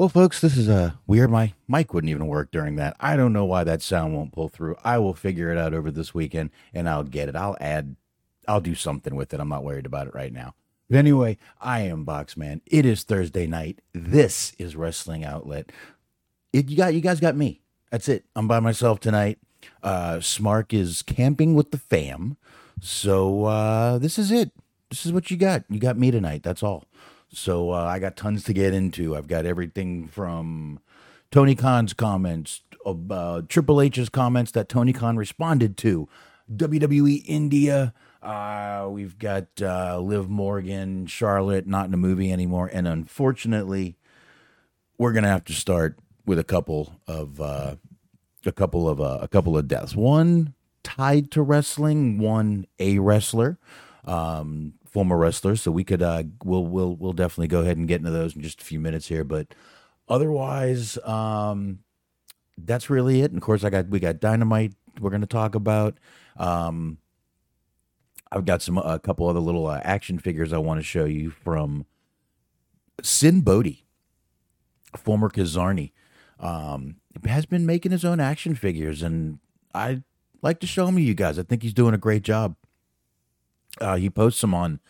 Well, folks, this is a weird. My mic wouldn't even work during that. I don't know why that sound won't pull through. I will figure it out over this weekend and I'll get it. I'll add, I'll do something with it. I'm not worried about it right now. But anyway, I am Boxman. It is Thursday night. This is Wrestling Outlet. It, you got, you guys got me. That's it. I'm by myself tonight. Uh, Smark is camping with the fam. So uh, this is it. This is what you got. You got me tonight. That's all. So uh, I got tons to get into. I've got everything from Tony Khan's comments, uh, Triple H's comments that Tony Khan responded to, WWE India. Uh, we've got uh, Liv Morgan, Charlotte, not in a movie anymore, and unfortunately, we're gonna have to start with a couple of uh, a couple of uh, a couple of deaths. One tied to wrestling, one a wrestler. Um, former wrestlers, so we could uh, we'll we'll we'll definitely go ahead and get into those in just a few minutes here. But otherwise, um, that's really it. And of course, I got we got dynamite. We're going to talk about. Um, I've got some a couple other little uh, action figures I want to show you from Sinn Bodhi, former Kizarny, um, has been making his own action figures, and I like to show them to you guys. I think he's doing a great job. Uh, he posts them on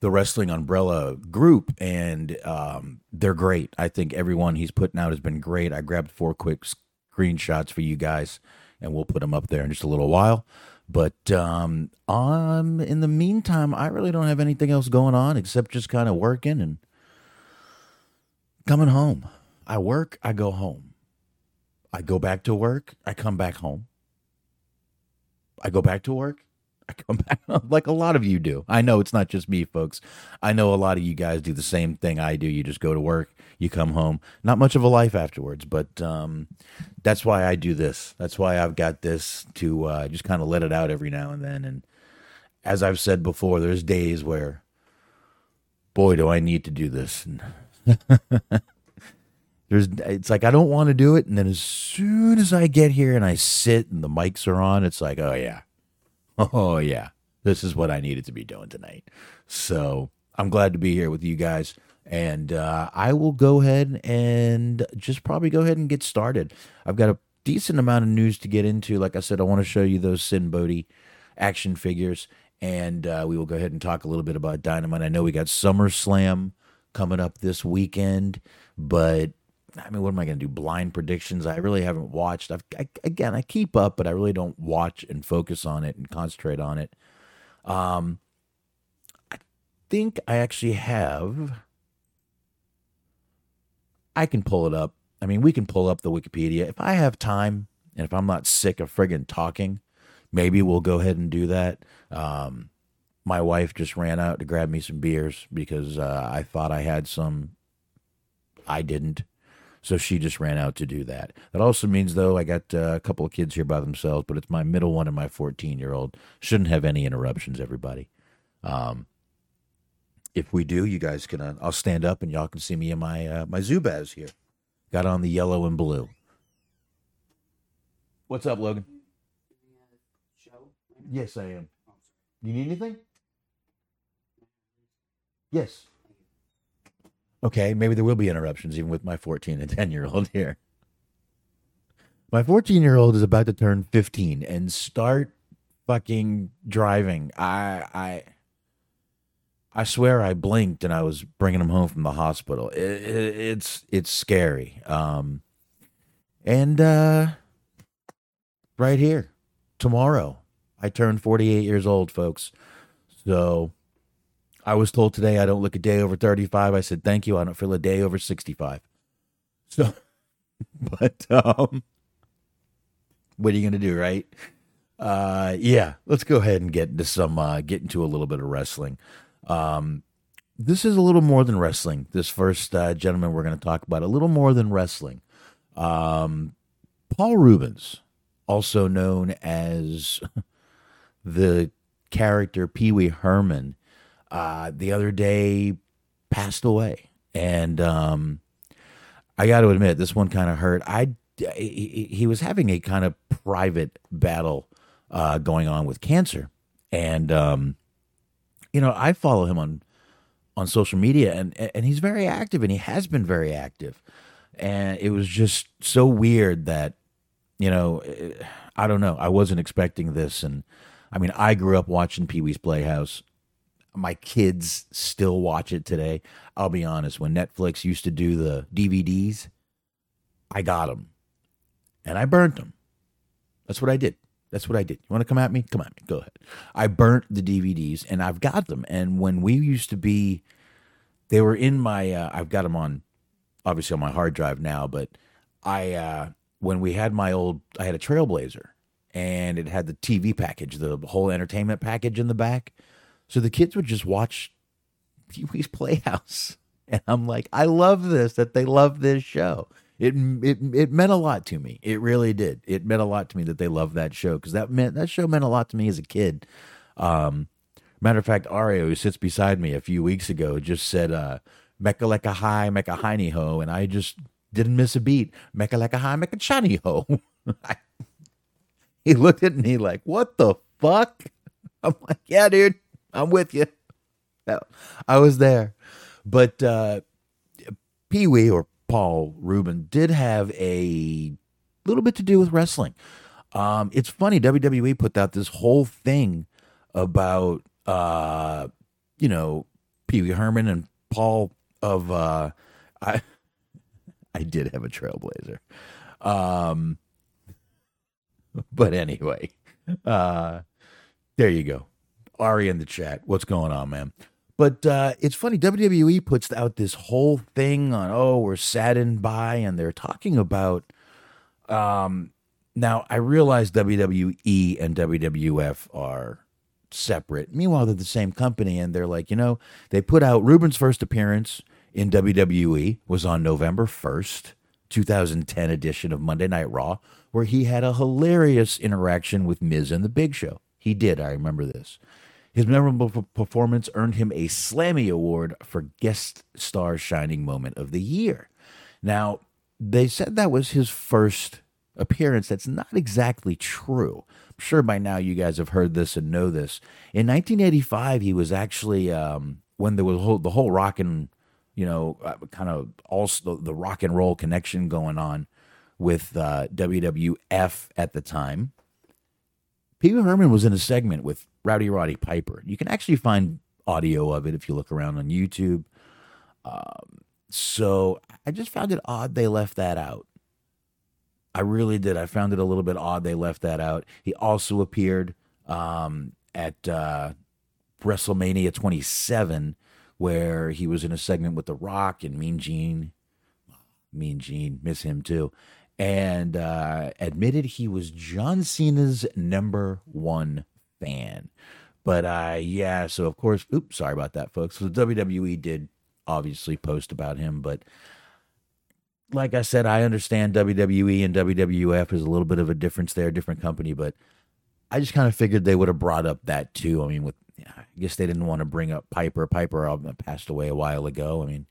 the Wrestling Umbrella group, and um, they're great. I think everyone he's putting out has been great. I grabbed four quick screenshots for you guys, and we'll put them up there in just a little while. But um, um, in the meantime, I really don't have anything else going on except just kind of working and coming home. I work, I go home. I go back to work, I come back home. I go back to work, I come back like a lot of you do. I know it's not just me, folks. I know a lot of you guys do the same thing I do. You just go to work, you come home, not much of a life afterwards. But um, that's why I do this. That's why I've got this to uh, just kind of let it out every now and then. And as I've said before, there's days where, boy, do I need to do this. There's it's like I don't want to do it, and then as soon as I get here and I sit and the mics are on, it's like, oh yeah oh yeah, this is what I needed to be doing tonight. So I'm glad to be here with you guys. And uh, I will go ahead and just probably go ahead and get started. I've got a decent amount of news to get into. Like I said, I want to show you those Sinn Bodhi action figures. And uh, we will go ahead and talk a little bit about Dynamite. I know we got SummerSlam coming up this weekend, but I mean, what am I going to do? Blind predictions? I really haven't watched. I've, I, again, I keep up, but I really don't watch and focus on it and concentrate on it. Um, I think I actually have. I can pull it up. I mean, we can pull up the Wikipedia if I have time and if I'm not sick of friggin' talking. Maybe we'll go ahead and do that. Um, my wife just ran out to grab me some beers because uh, I thought I had some. I didn't. So she just ran out to do that. That also means, though, I got uh, a couple of kids here by themselves, but it's my middle one and my 14 year old. Shouldn't have any interruptions, everybody. Um, if we do, you guys can, uh, I'll stand up and y'all can see me in my, uh, my Zubaz here. Got on the yellow and blue. What's up, Logan? Yes, I am. Do you need anything? Yes. Okay, maybe there will be interruptions even with my 14 and 10 year old here. My 14 year old is about to turn 15 and start fucking driving. I I I swear I blinked and I was bringing him home from the hospital. It, it, it's it's scary. Um and uh right here tomorrow I turn 48 years old, folks. So I was told today I don't look a day over 35. I said, thank you. I don't feel a day over 65. So, but, um, what are you going to do, right? Uh, yeah, let's go ahead and get into some, uh, get into a little bit of wrestling. Um, this is a little more than wrestling. This first uh, gentleman we're going to talk about, a little more than wrestling. Um, Paul Reubens, also known as the character Pee Wee Herman uh, the other day passed away, and um, I got to admit this one kind of hurt. I he, he, was having a kind of private battle uh, going on with cancer, and um, you know I follow him on on social media, and and he's very active, and he has been very active. and it was just so weird that you know I don't know. I wasn't expecting this, and I mean, I grew up watching Pee Wee's Playhouse. My kids still watch it today. I'll be honest. When Netflix used to do the DVDs, I got them, and I burnt them. That's what I did. That's what I did. You want to come at me? Come at me. Go ahead. I burnt the DVDs, and I've got them. And when we used to be, they were in my. Uh, I've got them on, obviously on my hard drive now. But I, uh, when we had my old, I had a Trailblazer, and it had the TV package, the whole entertainment package in the back. So the kids would just watch Pee Wee's Playhouse. And I'm like, I love this that they love this show. It, it it meant a lot to me. It really did. It meant a lot to me that they loved that show because that meant that show meant a lot to me as a kid. Um, matter of fact, Ario, who sits beside me a few weeks ago, just said uh, "Mecca like a high, mecca hiney ho," and I just didn't miss a beat. Mecca like a high, mecca shiny ho. he looked at me like, "What the fuck?" I'm like, "Yeah, dude, I'm with you." I was there. But uh, Pee Wee or Paul Rubin did have a little bit to do with wrestling. Um, it's funny, WWE put out this whole thing about, uh, you know, Pee Wee Herman and Paul of, uh, I, I did have a Trailblazer. Um, but anyway, uh, there you go. Ari in the chat. What's going on, man? But uh, it's funny, WWE puts out this whole thing on, oh, we're saddened by, and they're talking about. Um, now, I realize WWE and WWF are separate. Meanwhile, they're the same company, and they're like, you know, they put out Ruben's first appearance in WWE was on November 1st, 2010 edition of Monday Night Raw, where he had a hilarious interaction with Miz and The Big Show. He did, I remember this. His memorable performance earned him a Slammy Award for Guest Star Shining Moment of the Year. Now, they said that was his first appearance. That's not exactly true. I'm sure by now you guys have heard this and know this. In 1985, he was actually, um, when there was whole, the whole rock and, you know, uh, kind of also the rock and roll connection going on with uh, WWF at the time. Pee Herman was in a segment with Rowdy Roddy Piper. You can actually find audio of it if you look around on YouTube. Um, so I just found it odd they left that out. I really did. I found it a little bit odd they left that out. He also appeared um, at uh, WrestleMania 27, where he was in a segment with The Rock and Mean Gene. Mean Gene, miss him too and uh, admitted he was John Cena's number one fan. But uh, yeah, so of course, oops, sorry about that, folks. So WWE did obviously post about him, but like I said, I understand WWE and WWF is a little bit of a difference there, different company, but I just kind of figured they would have brought up that too. I mean, with I guess they didn't want to bring up Piper. Piper uh, passed away a while ago. I mean,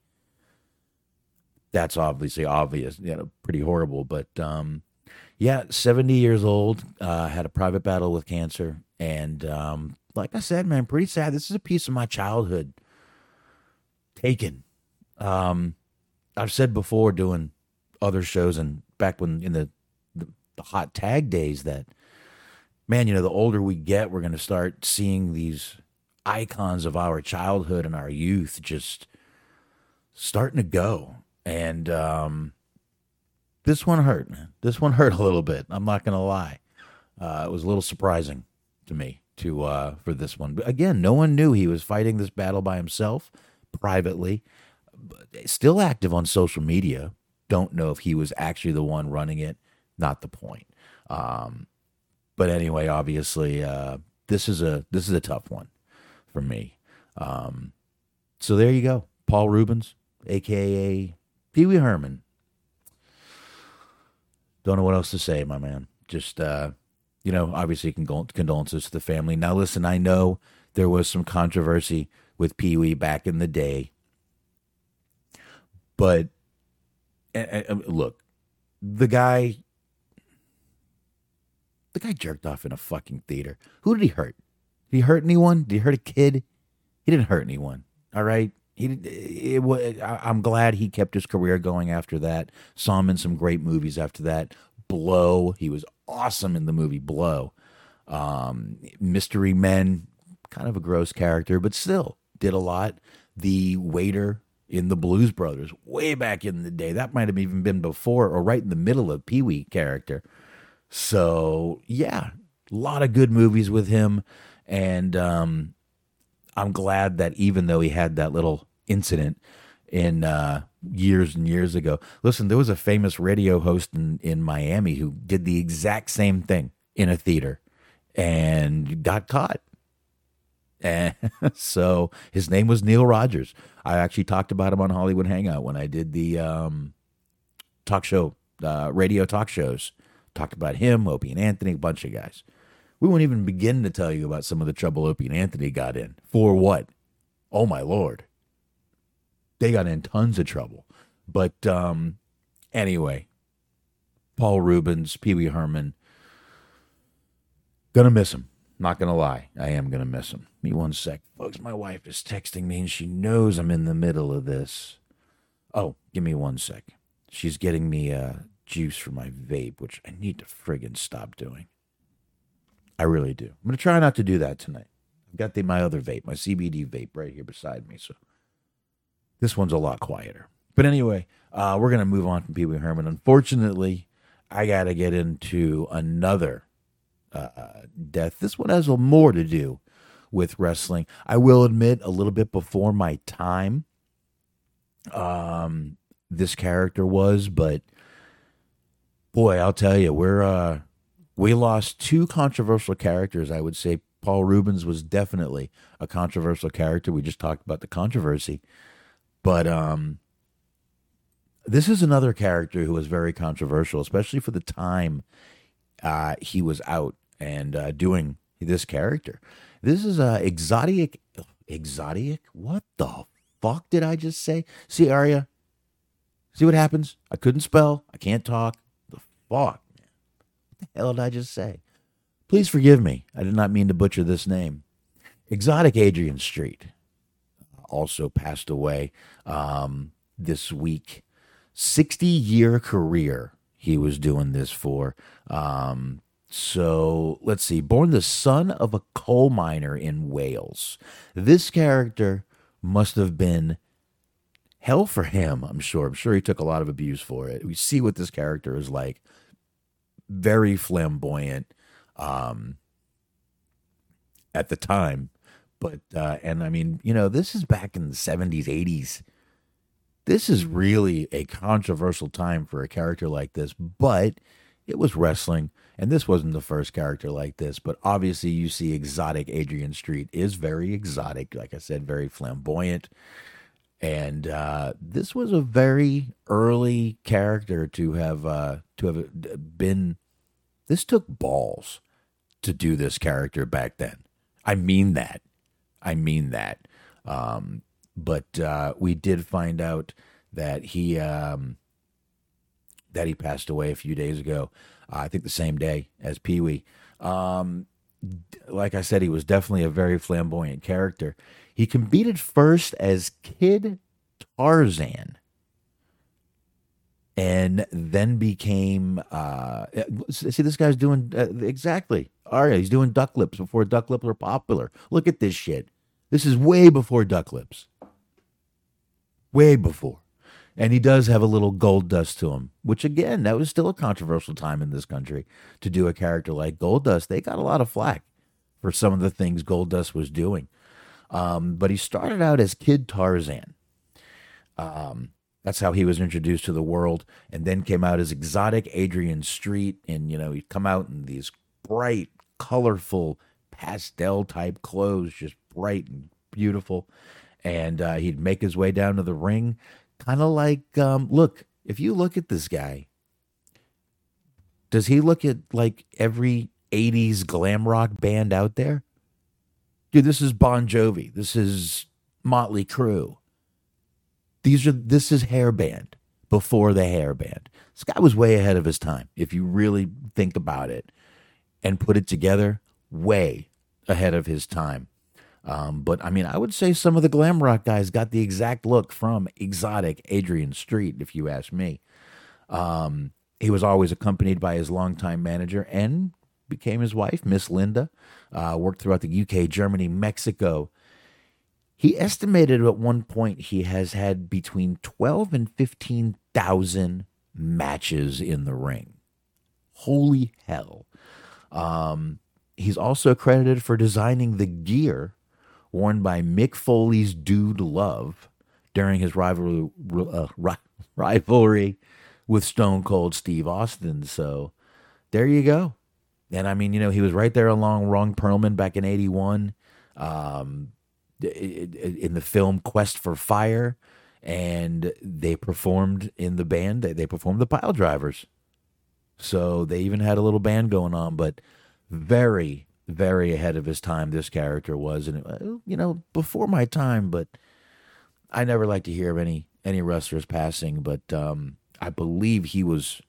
that's obviously obvious, you know, pretty horrible. But um, yeah, 70 years old, uh, had a private battle with cancer. And um, like I said, man, pretty sad. This is a piece of my childhood taken. Um, I've said before doing other shows and back when in the, the, the hot tag days that, man, you know, the older we get, we're going to start seeing these icons of our childhood and our youth just starting to go and um, this one hurt, man. This one hurt a little bit. I'm not gonna lie. Uh, it was a little surprising to me to uh, for this one. But again, no one knew he was fighting this battle by himself, privately. Still active on social media. Don't know if he was actually the one running it. Not the point. Um, but anyway, obviously, uh, this is a this is a tough one for me. Um, so there you go, Paul Reubens, aka Pee Wee Herman. Don't know what else to say, my man. Just, uh, you know, obviously condolences to the family. Now, listen, I know there was some controversy with Pee Wee back in the day, but eh, eh, eh, look, the guy, the guy jerked off in a fucking theater. Who did he hurt? Did he hurt anyone? Did he hurt a kid? He didn't hurt anyone. All right. He, it, it, I'm glad he kept his career going after that. Saw him in some great movies after that. Blow, he was awesome in the movie Blow. Um, Mystery Men, kind of a gross character, but still did a lot. The waiter in the Blues Brothers, way back in the day, that might have even been before or right in the middle of Pee Wee character. So yeah, a lot of good movies with him, and um, I'm glad that even though he had that little incident in uh, years and years ago, listen, there was a famous radio host in, in Miami who did the exact same thing in a theater and got caught. And so his name was Neil Rogers. I actually talked about him on Hollywood Hangout when I did the um, talk show, uh, radio talk shows. Talked about him, Opie and Anthony, a bunch of guys. We won't even begin to tell you about some of the trouble Opie and Anthony got in. For what? Oh my lord. They got in tons of trouble. But um anyway, Paul Reubens, Pee Wee Herman. Gonna miss him. Not gonna lie. I am gonna miss him. Me one sec. Folks, my wife is texting me and she knows I'm in the middle of this. Oh, give me one sec. She's getting me uh juice for my vape, which I need to friggin' stop doing. I really do. I'm to try not to do that tonight. I've got the, my other vape, my CBD vape right here beside me. So this one's a lot quieter. But anyway, uh, we're going to move on from Pee Wee Herman. Unfortunately, I got to get into another uh, uh, death. This one has more to do with wrestling. I will admit, a little bit before my time, um, this character was, but boy, I'll tell you, we're uh, we lost two controversial characters. I would say Paul Reubens was definitely a controversial character. We just talked about the controversy, but um, this is another character who was very controversial, especially for the time uh, he was out and uh, doing this character. This is a uh, exotic. Exotic? What the fuck did I just say? See, Arya. See what happens? I couldn't spell. I can't talk. The fuck man. What the hell did I just say? Please forgive me. I did not mean to butcher this name. Exotic Adrian Street also passed away um, this week. 60 year career he was doing this for. Um, so let's see. Born the son of a coal miner in Wales. This character must have been hell for him, I'm sure. I'm sure he took a lot of abuse for it. We see what this character is like very flamboyant um, at the time. But, uh, and I mean, you know, this is back in the 70s, 80s. This is really a controversial time for a character like this, but it was wrestling. And this wasn't the first character like this, but obviously you see exotic Adrian Street is very exotic. Like I said, very flamboyant and uh, this was a very early character to have uh, to have been. This took balls to do this character back then. I mean that. I mean that. Um, but uh, we did find out that he um, that he passed away a few days ago. I think the same day as Pee Wee. Um, like I said, he was definitely a very flamboyant character. He competed first as Kid Tarzan and then became uh see this guy's doing uh, exactly all right he's doing duck lips before duck lips were popular look at this shit this is way before duck lips way before and he does have a little gold dust to him which again that was still a controversial time in this country to do a character like Goldust. they got a lot of flack for some of the things Goldust was doing um, but he started out as Kid Tarzan. Um, that's how he was introduced to the world, and then came out as exotic Adrian Street. And you know, he'd come out in these bright, colorful, pastel type clothes, just bright and beautiful. And uh, he'd make his way down to the ring, kind of like, um, look, if you look at this guy, does he look at like every 80s glam rock band out there? Dude, this is Bon Jovi. This is Motley Crue. These are this is hair band before the hair band. This guy was way ahead of his time, if you really think about it and put it together, way ahead of his time. Um, but I mean, I would say some of the glam rock guys got the exact look from exotic Adrian Street, if you ask me. Um, he was always accompanied by his longtime manager and became his wife, Miss Linda. Uh, worked throughout the UK, Germany, Mexico. He estimated at one point he has had between 12 and 15,000 matches in the ring. Holy hell. Um, he's also credited for designing the gear worn by Mick Foley's Dude Love during his rivalry, uh, rivalry with Stone Cold Steve Austin. So there you go. And I mean, you know, he was right there along Ron Perlman back in 81 um, in the film Quest for Fire. And they performed in the band, they performed the Pile Drivers. So they even had a little band going on, but very, very ahead of his time, this character was. And, uh, you know, before my time, but I never like to hear of any, any wrestlers passing. But um, I believe he was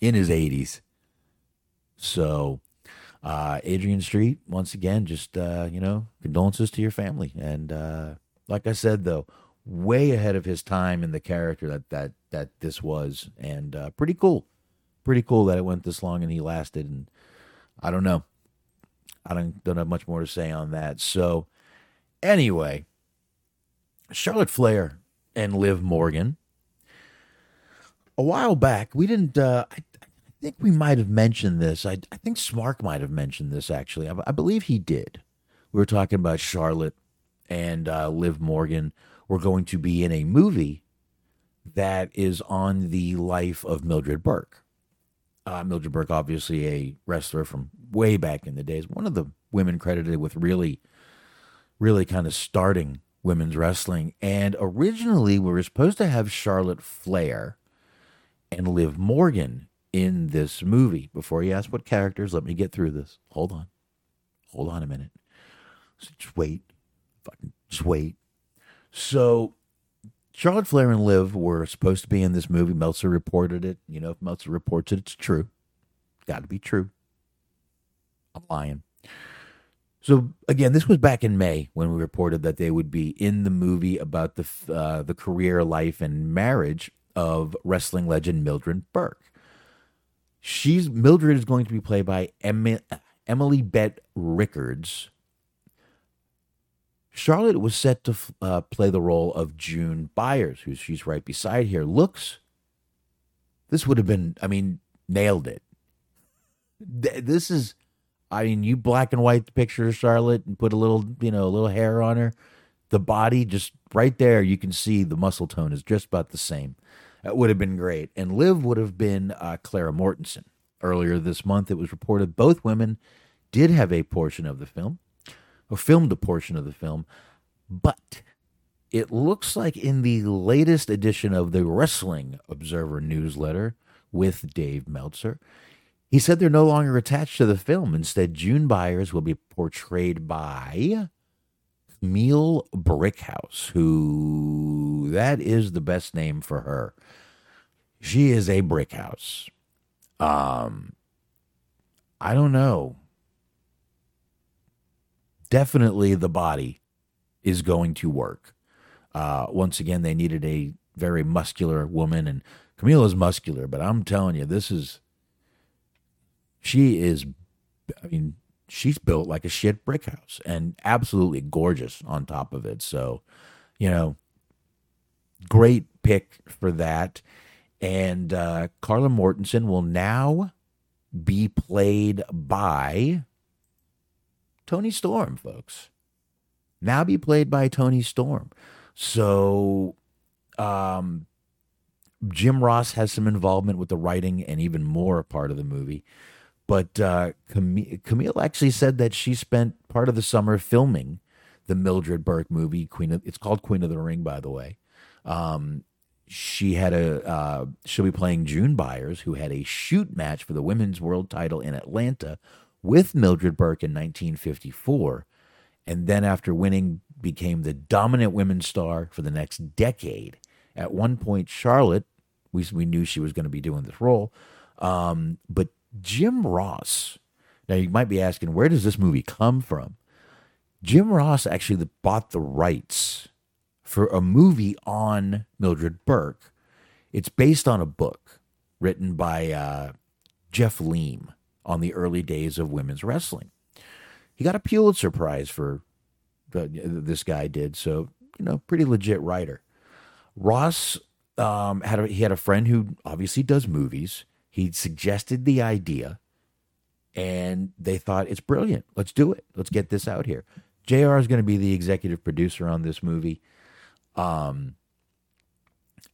in his 80s. So, uh, Adrian Street, once again, just, uh, you know, condolences to your family. And uh, like I said, though, way ahead of his time in the character that, that, that this was. And uh, pretty cool. Pretty cool that it went this long and he lasted. And I don't know. I don't, don't have much more to say on that. So, anyway, Charlotte Flair and Liv Morgan a while back, we didn't. Uh, I, I, think we might have mentioned this. I, I think Smark might have mentioned this actually. I, I, believe he did. We were talking about Charlotte and uh, Liv Morgan were going to be in a movie that is on the life of Mildred Burke. Uh, Mildred Burke, obviously a wrestler from way back in the days, one of the women credited with really, really kind of starting women's wrestling. And originally, we were supposed to have Charlotte Flair and Liv Morgan in this movie. Before you ask what characters, let me get through this. Hold on. Hold on a minute. Just wait. Fucking just wait. So Charlotte Flair and Liv were supposed to be in this movie. Meltzer reported it. You know, if Meltzer reports it, it's true. Got to be true. I'm lying. So again, this was back in May when we reported that they would be in the movie about the uh, the career, life, and marriage of wrestling legend Mildred Burke. She's Mildred is going to be played by Emily, Emily Bett Rickards. Charlotte was set to uh, play the role of June Byers, who she's right beside here. Looks, this would have been, I mean, nailed it. This is, I mean, you black and white the picture of Charlotte and put a little, you know, a little hair on her. The body, just right there, you can see the muscle tone is just about the same. That would have been great. And Liv would have been uh, Clara Mortensen. Earlier this month, it was reported both women did have a portion of the film, or filmed a portion of the film, but it looks like in the latest edition of the Wrestling Observer newsletter with Dave Meltzer, he said they're no longer attached to the film. Instead, June Byers will be portrayed by Kamille Brickhouse, who that is the best name for her. She is a brickhouse. Um, I don't know. Definitely the body is going to work. Uh, once again, they needed a very muscular woman, and Camille is muscular, but I'm telling you, this is. She is, I mean, she's built like a shit brick house and absolutely gorgeous on top of it. So, you know, great pick for that. And uh, Karla Mortensen will now be played by Toni Storm, folks. Now be played by Toni Storm. So, um, Jim Ross has some involvement with the writing and even more a part of the movie. But uh, Kamille, actually said that she spent part of the summer filming the Mildred Burke movie, Queen. Of, it's called Queen of the Ring, by the way. Um, she had a uh, she'll be playing June Byers, who had a shoot match for the women's world title in Atlanta with Mildred Burke in 1954, and then after winning, became the dominant women's star for the next decade. At one point, Charlotte, we we knew she was going to be doing this role, um, but Jim Ross. Now you might be asking, where does this movie come from? Jim Ross actually bought the rights for a movie on Mildred Burke. It's based on a book written by uh, Jeff Leen on the early days of women's wrestling. He got a Pulitzer Prize for this guy did, so you know, pretty legit writer. Ross um, had a, he had a friend who obviously does movies. He suggested the idea, and they thought it's brilliant. Let's do it. Let's get this out here. Jr. is going to be the executive producer on this movie. Um,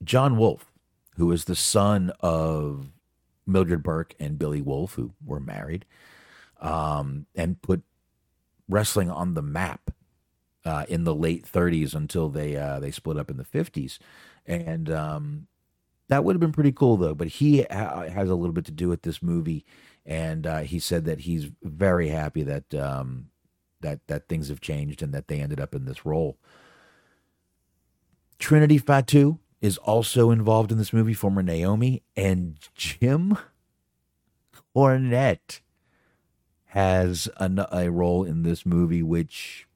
John Wolf, who is the son of Mildred Burke and Billy Wolfe, who were married, um, and put wrestling on the map uh, in the late 30s until they uh, they split up in the 50s, and um, that would have been pretty cool though. But he ha- has a little bit to do with this movie, and uh, he said that he's very happy that um, that that things have changed and that they ended up in this role. Trinity Fatu is also involved in this movie, former Naomi, and Jim Cornette has a, a role in this movie, which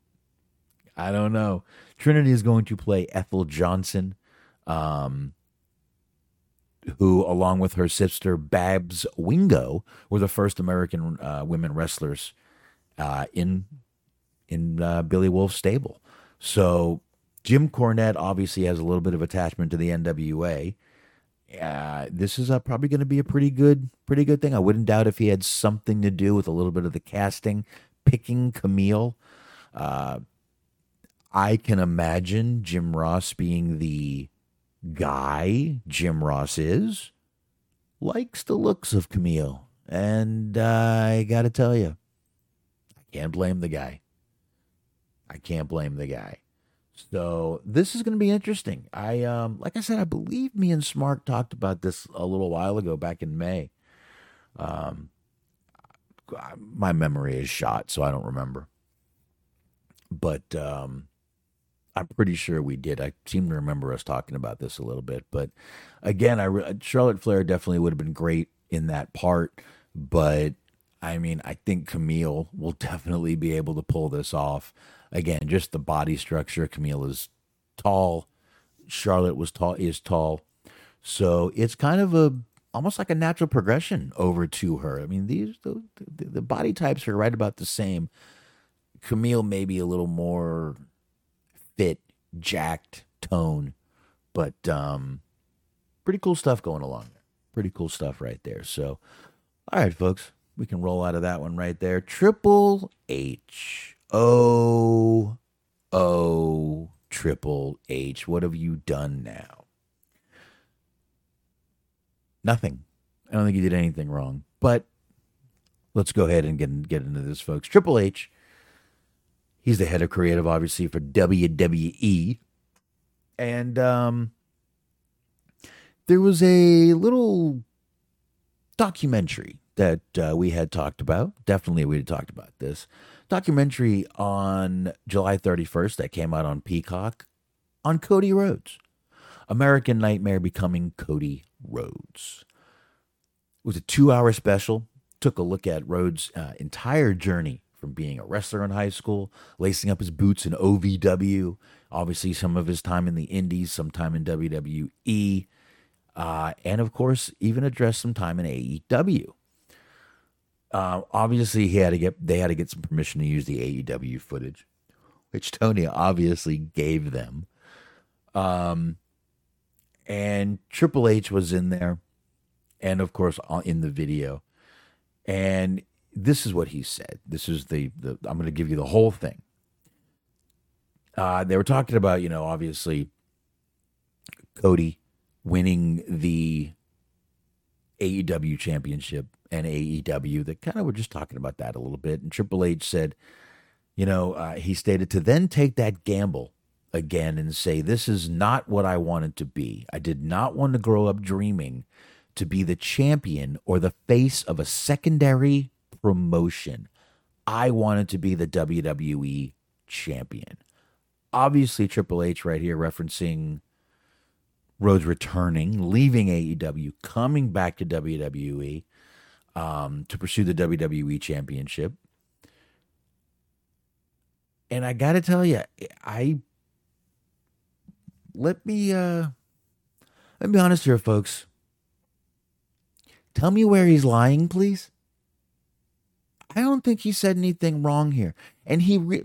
I don't know. Trinity is going to play Ethel Johnson, um, who, along with her sister Babs Wingo, were the first American uh, women wrestlers uh, in in uh, Billy Wolfe's stable. So Jim Cornette obviously has a little bit of attachment to the NWA. Uh, this is uh, probably going to be a pretty good, pretty good thing. I wouldn't doubt if he had something to do with a little bit of the casting, picking Kamille. Uh, I can imagine Jim Ross being the guy Jim Ross is, likes the looks of Kamille. And uh, I got to tell you, I can't blame the guy. I can't blame the guy. So this is going to be interesting. I um, like I said, I believe me and Smark talked about this a little while ago, back in May. Um, my memory is shot, so I don't remember. But um, I'm pretty sure we did. I seem to remember us talking about this a little bit, but again, I re- Charlotte Flair definitely would have been great in that part, but I mean, I think Kamille will definitely be able to pull this off. Again, just the body structure. Kamille is tall. Charlotte was tall is tall. So it's kind of a almost like a natural progression over to her. I mean, these the, the, the body types are right about the same. Kamille maybe a little more fit, jacked tone, but um, pretty cool stuff going along. There. Pretty cool stuff right there. So, all right, folks, we can roll out of that one right there. Triple H. O O Triple H. What have you done now? Nothing. I don't think you did anything wrong. But let's go ahead and get, get into this, folks. Triple H He's the head of creative, obviously, for WWE. And um, there was a little documentary that uh, we had talked about. Definitely, we had talked about this documentary on July 31st that came out on Peacock on Cody Rhodes. American Nightmare becoming Cody Rhodes. It was a two hour special. Took a look at Rhodes' uh, entire journey from being a wrestler in high school, lacing up his boots in OVW, obviously some of his time in the Indies, some time in WWE, uh, and of course, even addressed some time in AEW. Uh, obviously, he had to get they had to get some permission to use the AEW footage, which Tony obviously gave them. Um, and Triple H was in there, and of course, in the video, and this is what he said. This is the, the I'm going to give you the whole thing. Uh, they were talking about, you know, obviously Cody winning the AEW championship and AEW. That kind of were just talking about that a little bit. And Triple H said, you know, uh, he stated to then take that gamble again and say, this is not what I wanted to be. I did not want to grow up dreaming to be the champion or the face of a secondary promotion. I wanted to be the WWE champion. Obviously, Triple H right here referencing Rhodes returning, leaving AEW, coming back to WWE um, to pursue the WWE championship. And I got to tell you, I let me uh let me be honest here, folks. Tell me where he's lying, please. I don't think he said anything wrong here. And he, re-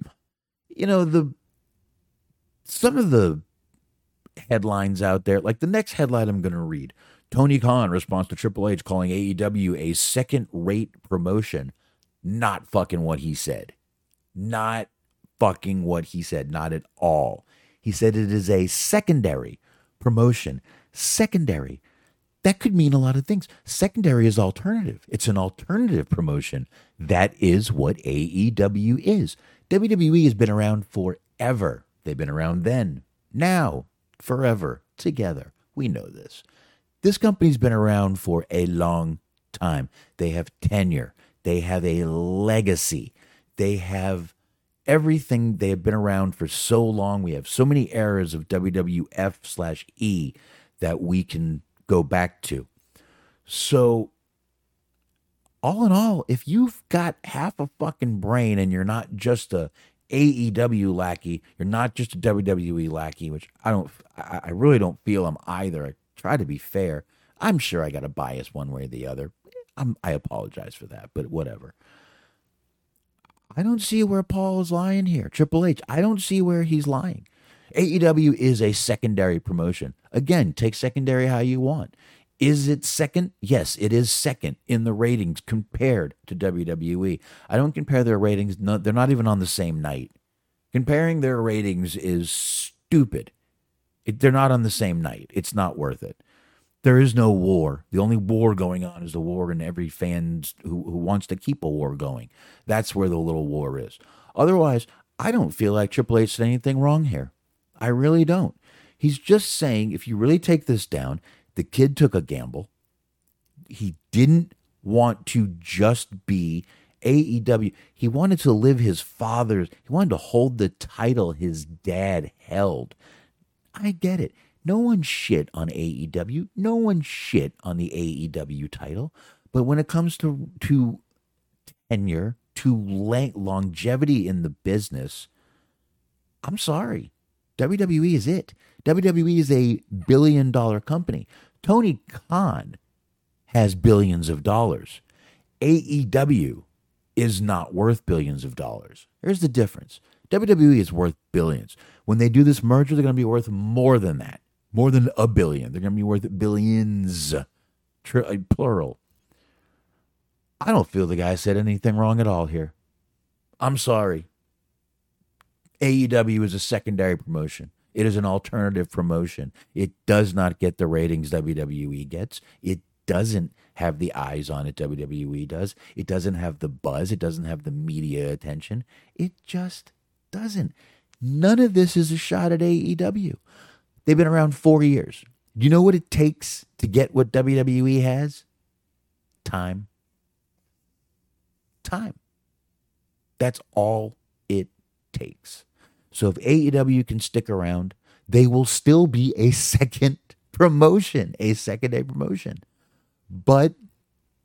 you know, the some of the headlines out there, like the next headline I'm going to read Tony Khan responds to Triple H calling AEW a second rate promotion. Not fucking what he said. Not fucking what he said. Not at all. He said it is a secondary promotion. Secondary. That could mean a lot of things. Secondary is alternative. It's an alternative promotion. That is what AEW is. WWE has been around forever. They've been around then, now, forever, together. We know this. This company's been around for a long time. They have tenure, they have a legacy, they have everything. They have been around for so long. We have so many eras of WWF slash E that we can go back to. So, all in all, if you've got half a fucking brain and you're not just a AEW lackey, you're not just a WWE lackey, which I don't, I really don't feel I'm either. I try to be fair. I'm sure I got a bias one way or the other. I'm, I apologize for that, but whatever. I don't see where Paul is lying here. Triple H, I don't see where he's lying. AEW is a secondary promotion. Again, take secondary how you want. Is it second? Yes, it is second in the ratings compared to WWE. I don't compare their ratings, no, they're not even on the same night. Comparing their ratings is stupid. It, they're not on the same night. It's not worth it. There is no war. The only war going on is the war in every fan who, who wants to keep a war going. That's where the little war is. Otherwise, I don't feel like Triple H said anything wrong here. I really don't. He's just saying if you really take this down, the kid took a gamble. He didn't want to just be AEW. He wanted to live his father's, he wanted to hold the title his dad held. I get it. No one shit on AEW. No one shit on the AEW title. But when it comes to to tenure, to longevity in the business, I'm sorry. WWE is it. WWE is a billion dollar company. Tony Khan has billions of dollars. AEW is not worth billions of dollars. Here's the difference WWE is worth billions. When they do this merger, they're going to be worth more than that, more than a billion. They're going to be worth billions, tri- uh, plural. I don't feel the guy said anything wrong at all here. I'm sorry. AEW is a secondary promotion. It is an alternative promotion. It does not get the ratings WWE gets. It doesn't have the eyes on it WWE does. It doesn't have the buzz. It doesn't have the media attention. It just doesn't. None of this is a shot at AEW. They've been around four years. Do you know what it takes to get what WWE has? Time. Time. That's all it takes. So if AEW can stick around, they will still be a second promotion, a second day promotion. But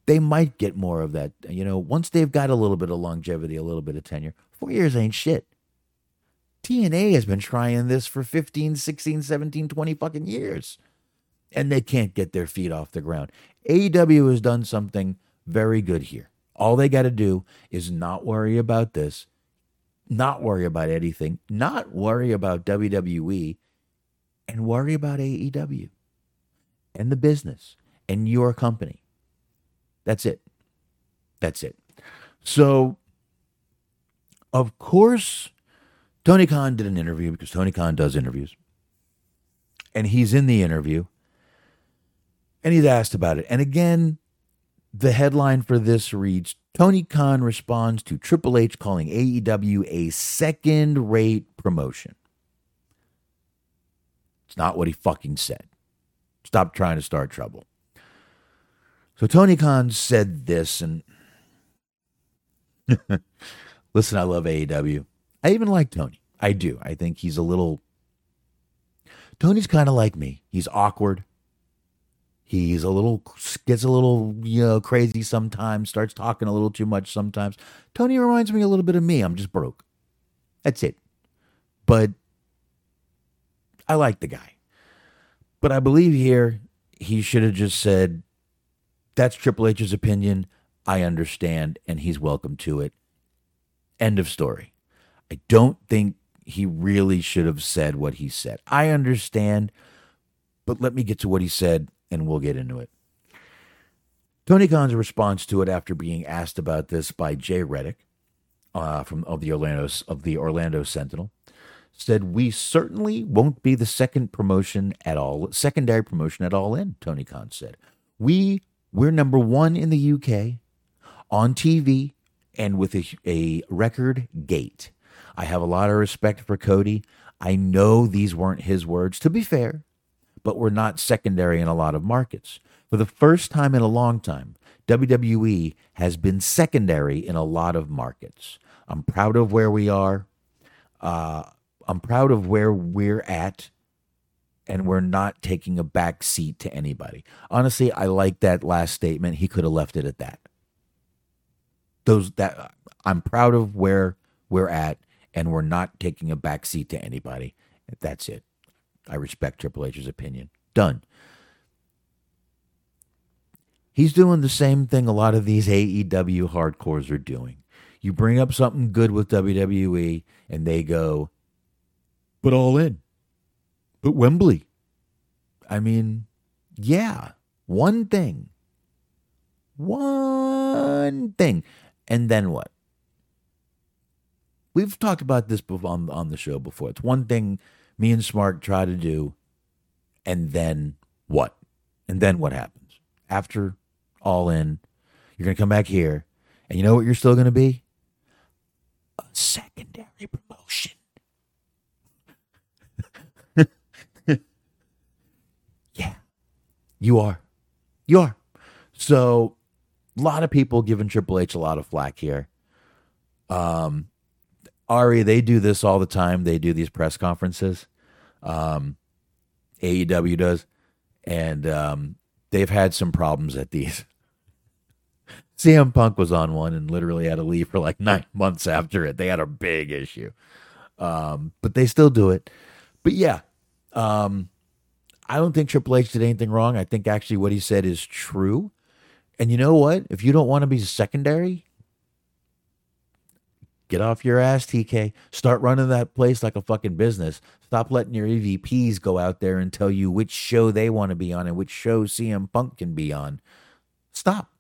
they might get more of that. You know, once they've got a little bit of longevity, a little bit of tenure, four years ain't shit. TNA has been trying this for 15, 16, 17, 20 fucking years. And they can't get their feet off the ground. AEW has done something very good here. All they got to do is not worry about this not worry about anything, not worry about WWE, and worry about AEW and the business and your company. That's it. That's it. So, of course, Tony Khan did an interview because Tony Khan does interviews. And he's in the interview and he's asked about it. And again, the headline for this reads Tony Khan responds to Triple H calling AEW a second rate promotion. It's not what he fucking said. Stop trying to start trouble. So Tony Khan said this, and listen, I love AEW. I even like Tony. I do. I think he's a little. Tony's kind of like me. He's awkward. He's a little gets a little you know crazy sometimes, starts talking a little too much sometimes. Tony reminds me a little bit of me. I'm just broke. That's it. But I like the guy. But I believe here he should have just said, that's Triple H's opinion. I understand, and he's welcome to it. End of story. I don't think he really should have said what he said. I understand, but let me get to what he said and we'll get into it. Tony Khan's response to it after being asked about this by Jay Reddick uh, from of the Orlando of the Orlando Sentinel said we certainly won't be the second promotion at all secondary promotion at all in Tony Khan said. We we're number 1 in the UK on TV and with a, a record gate. I have a lot of respect for Cody. I know these weren't his words. To be fair but we're not secondary in a lot of markets. For the first time in a long time, WWE has been secondary in a lot of markets. I'm proud of where we are. Uh, I'm proud of where we're at, and we're not taking a back seat to anybody. Honestly, I like that last statement. He could have left it at that. Those that I'm proud of where we're at, and we're not taking a back seat to anybody. That's it. I respect Triple H's opinion. Done. He's doing the same thing a lot of these AEW hardcores are doing. You bring up something good with WWE, and they go, but all in. But Wembley. I mean, yeah, one thing. One thing. And then what? We've talked about this on, on the show before. It's one thing me and Smark try to do. And then what? And then what happens? After all in, you're going to come back here. And you know what you're still going to be? A secondary promotion. yeah, you are. You are. So, a lot of people giving Triple H a lot of flack here. Um, Ari, they do this all the time. They do these press conferences. Um, AEW does, and um, they've had some problems at these. CM Punk was on one and literally had to leave for like nine months after it. They had a big issue, um, but they still do it. But yeah, um, I don't think Triple H did anything wrong. I think actually what he said is true. And you know what? If you don't want to be secondary, Get off your ass, TK. Start running that place like a fucking business. Stop letting your EVPs go out there and tell you which show they want to be on and which show CM Punk can be on. Stop.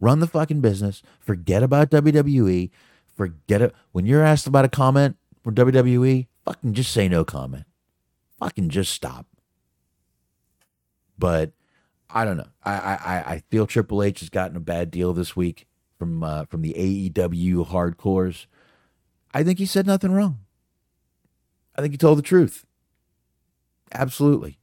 Run the fucking business. Forget about WWE. Forget it. When you're asked about a comment from WWE, fucking just say no comment. Fucking just stop. But I don't know. I I I feel Triple H has gotten a bad deal this week from uh, from the AEW hardcores. I think he said nothing wrong. I think he told the truth. Absolutely.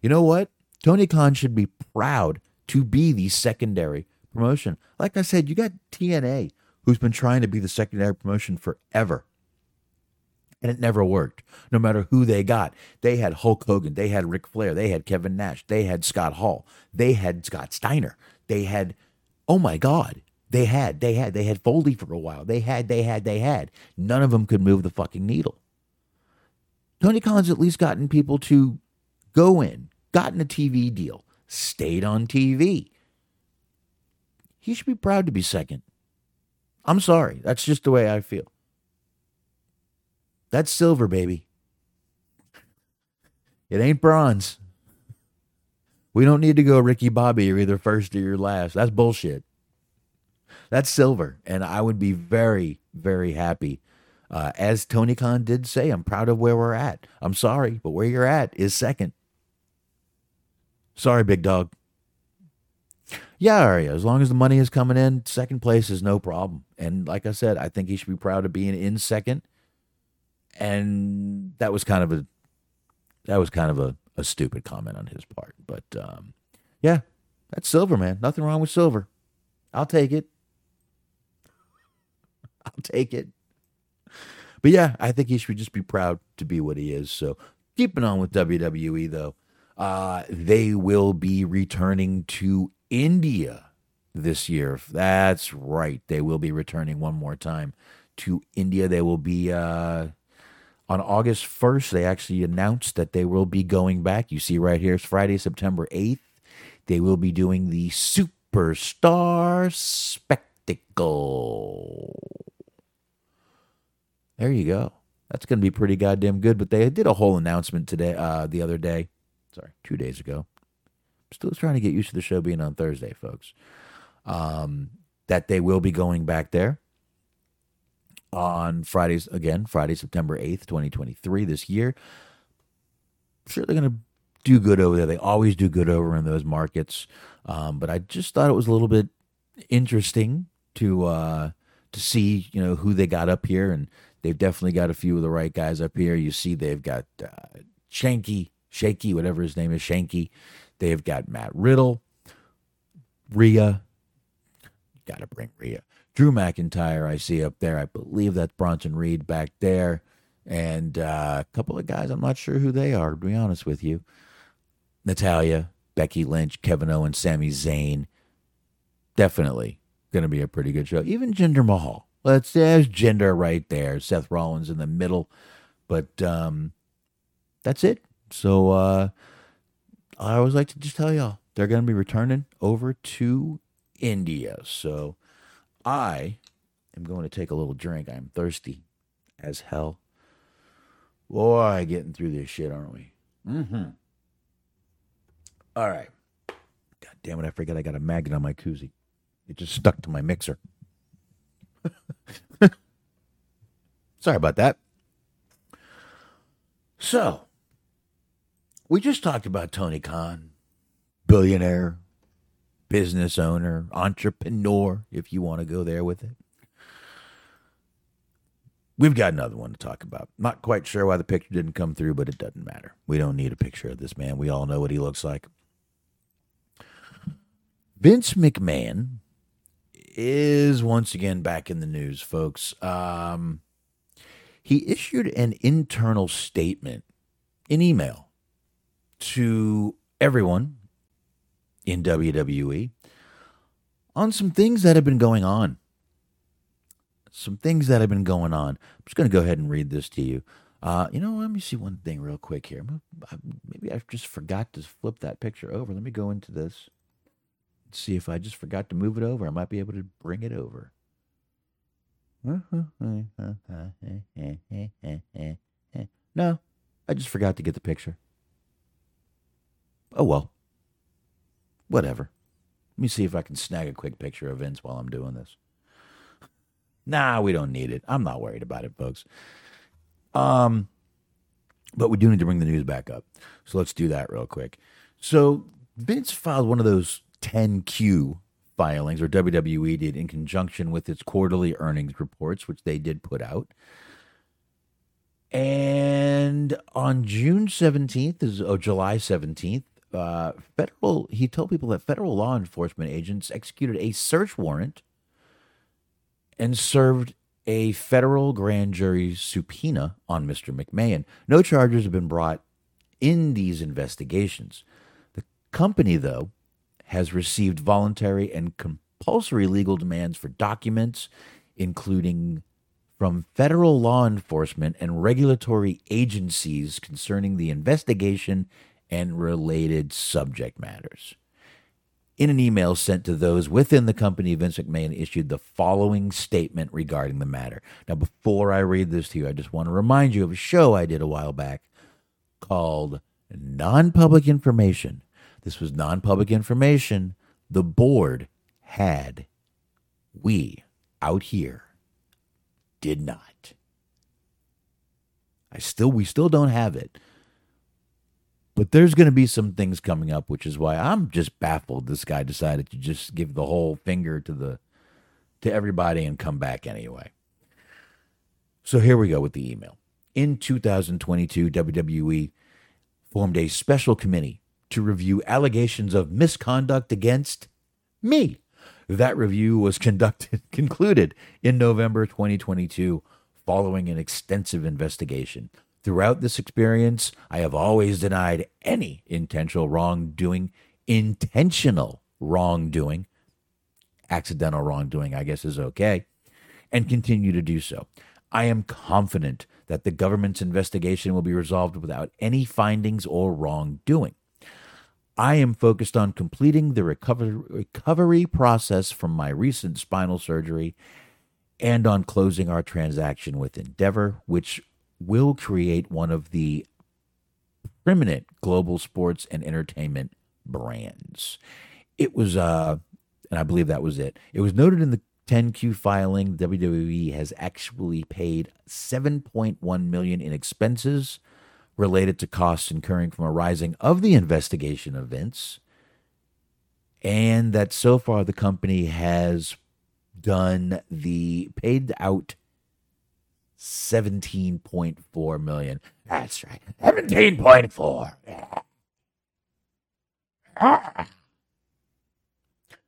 You know what? Tony Khan should be proud to be the secondary promotion. Like I said, you got TNA, who's been trying to be the secondary promotion forever. And it never worked, no matter who they got. They had Hulk Hogan, they had Ric Flair, they had Kevin Nash, they had Scott Hall, they had Scott Steiner, they had oh my God, they had, they had, they had Foley for a while. They had, they had, they had. None of them could move the fucking needle. Tony Khan's at least gotten people to go in, gotten a TV deal, stayed on TV. He should be proud to be second. I'm sorry. That's just the way I feel. That's silver, baby. It ain't bronze. We don't need to go Ricky Bobby. You're either first or you're last. That's bullshit. That's silver. And I would be very, very happy. Uh, as Tony Khan did say, I'm proud of where we're at. I'm sorry, but where you're at is second. Sorry, big dog. Yeah, Arya, as long as the money is coming in, second place is no problem. And like I said, I think he should be proud of being in second. And that was kind of a that was kind of a a stupid comment on his part. But um, yeah, that's silver, man. Nothing wrong with silver. I'll take it. I'll take it. But yeah, I think he should just be proud to be what he is. So keeping on with WWE though, uh, they will be returning to India this year. That's right. They will be returning one more time to India. They will be uh, on August 1st. They actually announced that they will be going back. You see right here, it's Friday, September 8th. They will be doing the Superstar Spectacle. There you go. That's going to be pretty goddamn good. But they did a whole announcement today, uh, the other day. Sorry, two days ago. Still trying to get used to the show being on Thursday, folks. Um, that they will be going back there on Fridays again, Friday, September 8th, 2023, this year. I'm sure they're going to do good over there. They always do good over in those markets. Um, but I just thought it was a little bit interesting to uh, to see, you know, who they got up here, and they've definitely got a few of the right guys up here. You see, they've got uh, Shanky, Shaky, whatever his name is, Shanky. They've got Matt Riddle, Rhea. Got to bring Rhea. Drew McIntyre, I see up there. I believe that's Bronson Reed back there. And uh, a couple of guys, I'm not sure who they are, to be honest with you. Natalya, Becky Lynch, Kevin Owens, Sami Zayn. Definitely going to be a pretty good show. Even Jinder Mahal. Let's there's Jinder right there. Seth Rollins in the middle. But um, that's it. So uh, I always like to just tell y'all they're going to be returning over to India. So I am going to take a little drink. I'm thirsty as hell. Boy, getting through this shit, aren't we? Mm-hmm. All right. God damn it, I forgot I got a magnet on my koozie. It just stuck to my mixer. Sorry about that. So, we just talked about Tony Khan, billionaire, business owner, entrepreneur, if you want to go there with it. We've got another one to talk about. Not quite sure why the picture didn't come through, but it doesn't matter. We don't need a picture of this man. We all know what he looks like. Vince McMahon is once again back in the news, folks. Um, he issued an internal statement, in email, to everyone in WWE on some things that have been going on. Some things that have been going on. I'm just going to go ahead and read this to you. Uh, you know, let me see one thing real quick here. Maybe I just forgot to flip that picture over. Let me go into this. Let's see if I just forgot to move it over. I might be able to bring it over. No, I just forgot to get the picture. Oh well. Whatever. Let me see if I can snag a quick picture of Vince while I'm doing this. Nah, we don't need it. I'm not worried about it, folks. Um, but we do need to bring the news back up. So let's do that real quick. So Vince filed one of those 10Q filings, or WWE did, in conjunction with its quarterly earnings reports, which they did put out. And on June 17th, is oh, July 17th, uh, federal he told people that federal law enforcement agents executed a search warrant and served a federal grand jury subpoena on Mr. McMahon. No charges have been brought in these investigations. The company, though, has received voluntary and compulsory legal demands for documents, including from federal law enforcement and regulatory agencies concerning the investigation and related subject matters. In an email sent to those within the company, Vince McMahon issued the following statement regarding the matter. Now, before I read this to you, I just want to remind you of a show I did a while back called Non Public Information. This was non public information the board had. We out here did not. I still we still don't have it. But there's going to be some things coming up, which is why I'm just baffled. This guy decided to just give the whole finger to the to everybody and come back anyway. So here we go with the email. In 2022, WWE formed a special committee to review allegations of misconduct against me. That review was conducted concluded in November 2022 following an extensive investigation. Throughout this experience, I have always denied any intentional wrongdoing, intentional wrongdoing, accidental wrongdoing, I guess is okay, and continue to do so. I am confident that the government's investigation will be resolved without any findings or wrongdoing. I am focused on completing the recovery, recovery process from my recent spinal surgery and on closing our transaction with Endeavor, which will create one of the preeminent global sports and entertainment brands. It was, uh, and I believe that was it. It was noted in the 10Q filing, WWE has actually paid 7.1 million in expenses related to costs incurring from arising of the investigation events and that so far the company has done the paid out 17.4 million. That's right. 17.4.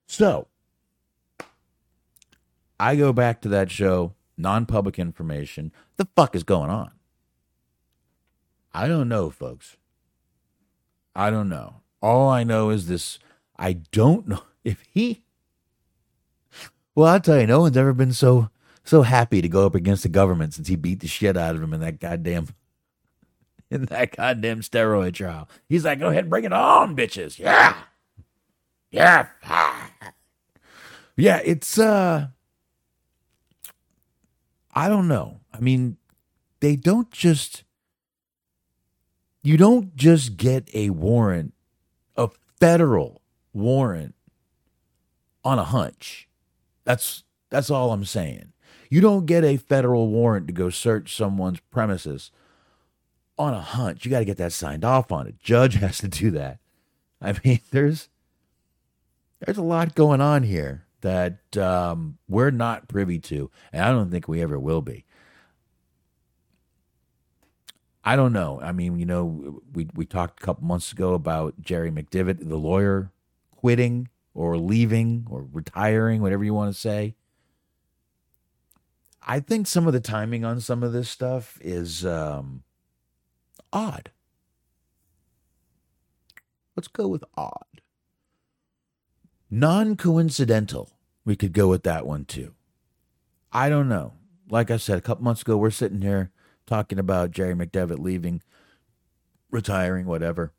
So, I go back to that show, non public information. The fuck is going on? I don't know, folks. I don't know. All I know is this I don't know if he. Well, I'll tell you, no one's ever been so so happy to go up against the government since he beat the shit out of him in that goddamn in that goddamn steroid trial. He's like, go ahead, bring it on, bitches. Yeah. Yeah. Yeah, it's uh I don't know. I mean, they don't just you don't just get a warrant, a federal warrant on a hunch. That's that's all I'm saying. You don't get a federal warrant to go search someone's premises on a hunch. You got to get that signed off on. A judge has to do that. I mean, there's there's a lot going on here that um, we're not privy to, and I don't think we ever will be. I don't know. I mean, you know, we we talked a couple months ago about Jerry McDevitt, the lawyer, quitting or leaving or retiring, whatever you want to say. I think some of the timing on some of this stuff is um, odd. Let's go with odd. Non coincidental. We could go with that one too. I don't know. Like I said, a couple months ago, we're sitting here talking about Jerry McDevitt leaving, retiring, whatever.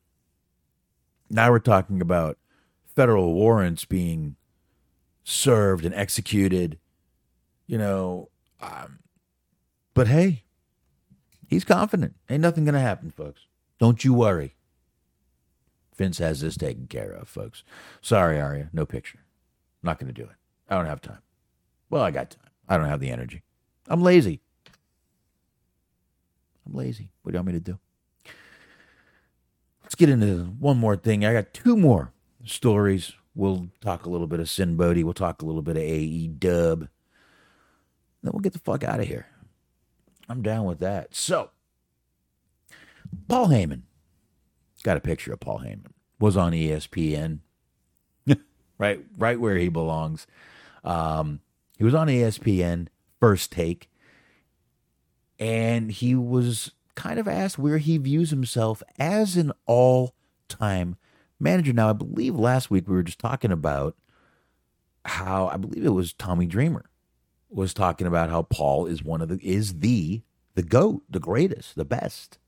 Now we're talking about federal warrants being served and executed. You know, um, but hey, he's confident. Ain't nothing going to happen, folks. Don't you worry. Vince has this taken care of, folks. Sorry, Arya, no picture. not going to do it. I don't have time. Well, I got time. I don't have the energy. I'm lazy. I'm lazy. What do you want me to do? Let's get into one more thing. I got two more stories. We'll talk a little bit of Sinn Bodhi. We'll talk a little bit of AE Dub. Then we'll get the fuck out of here. I'm down with that. So, Paul Heyman. Got a picture of Paul Heyman. Was on ESPN. right, right where he belongs. Um, he was on ESPN first take, and he was kind of asked where he views himself as an all-time manager. Now, I believe last week we were just talking about how I believe it was Tommy Dreamer was talking about how Paul is one of the is the the goat, the greatest, the best.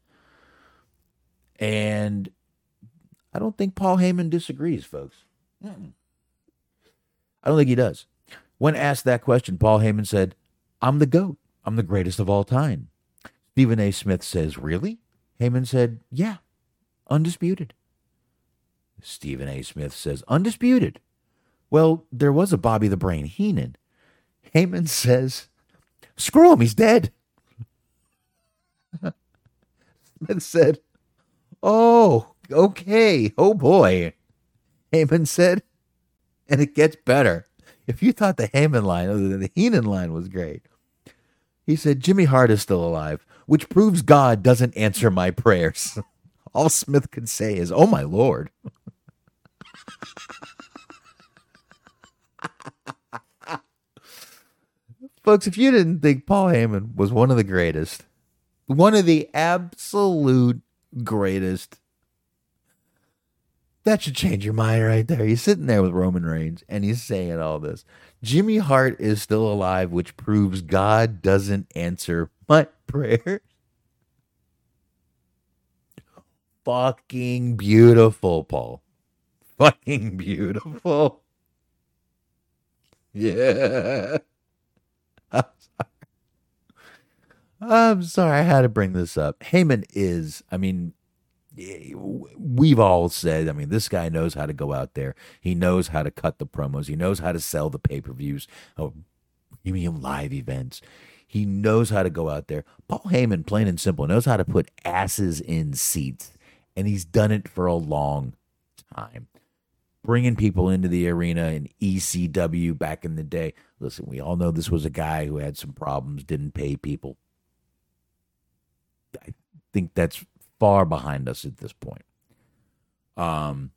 And I don't think Paul Heyman disagrees, folks. I don't think he does. When asked that question, Paul Heyman said, I'm the GOAT. I'm the greatest of all time. Stephen A. Smith says, Really? Heyman said, Yeah, undisputed. Stephen A. Smith says, Undisputed. Well, there was a Bobby the Brain Heenan. Heyman says, Screw him, he's dead. Smith said, Oh, okay. Oh boy. Heyman said, and it gets better. If you thought the Heyman line, other than the Heenan line, was great, he said, Jimmy Hart is still alive, which proves God doesn't answer my prayers. All Smith could say is, Oh my Lord. Folks, if you didn't think Paul Heyman was one of the greatest, one of the absolute greatest, that should change your mind right there. He's sitting there with Roman Reigns and he's saying all this. Jimmy Hart is still alive, which proves God doesn't answer my prayer. Fucking beautiful, Paul. Fucking beautiful. Yeah. I'm sorry. I'm sorry I had to bring this up. Heyman is, I mean, we've all said, I mean, this guy knows how to go out there. He knows how to cut the promos. He knows how to sell the pay per views, oh, premium live events. He knows how to go out there. Paul Heyman, plain and simple, knows how to put asses in seats, and he's done it for a long time. Bringing people into the arena in ECW back in the day. Listen, we all know this was a guy who had some problems, didn't pay people. Think that's far behind us at this point. Um,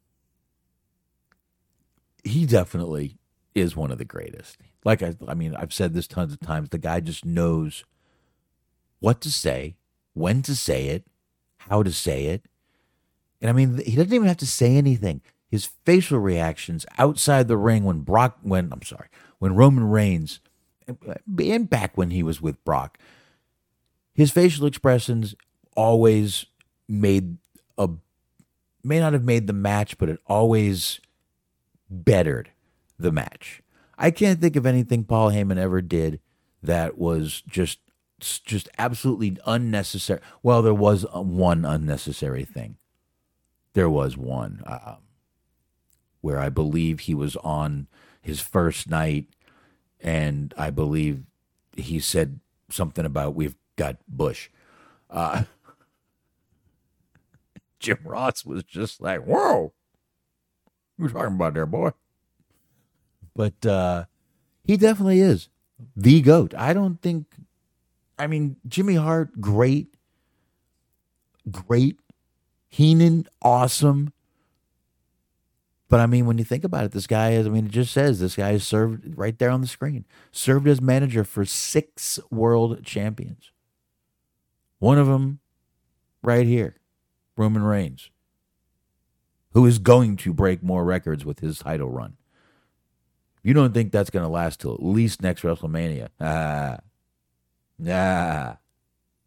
he definitely is one of the greatest. Like I, I mean, I've said this tons of times. The guy just knows what to say, when to say it, how to say it, and I mean, he doesn't even have to say anything. His facial reactions outside the ring when Brock, when I'm sorry, when Roman Reigns, and back when he was with Brock, his facial expressions always made a may not have made the match, but it always bettered the match. I can't think of anything Paul Heyman ever did that was just just absolutely unnecessary. Well, there was one unnecessary thing. There was one uh, where I believe he was on his first night, and I believe he said something about we've got Bush. Uh, Jim Ross was just like, whoa, you talking about there, boy? But uh, he definitely is the GOAT. I don't think, I mean, Jimmy Hart, great, great. Heenan, awesome. But I mean, when you think about it, this guy is, I mean, it just says this guy is served right there on the screen, served as manager for six world champions. One of them right here. Roman Reigns, who is going to break more records with his title run. You don't think that's going to last till at least next WrestleMania? Ah, ah.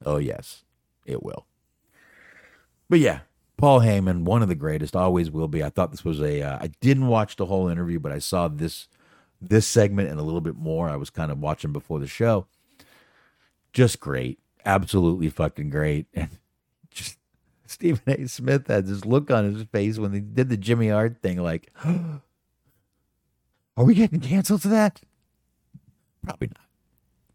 Oh yes, it will. But yeah, Paul Heyman, one of the greatest, always will be. I thought this was a. Uh, I didn't watch the whole interview, but I saw this this segment and a little bit more. I was kind of watching before the show. Just great, absolutely fucking great, and just Stephen A. Smith had this look on his face when they did the Jimmy Hart thing, like, are we getting canceled to that? Probably not.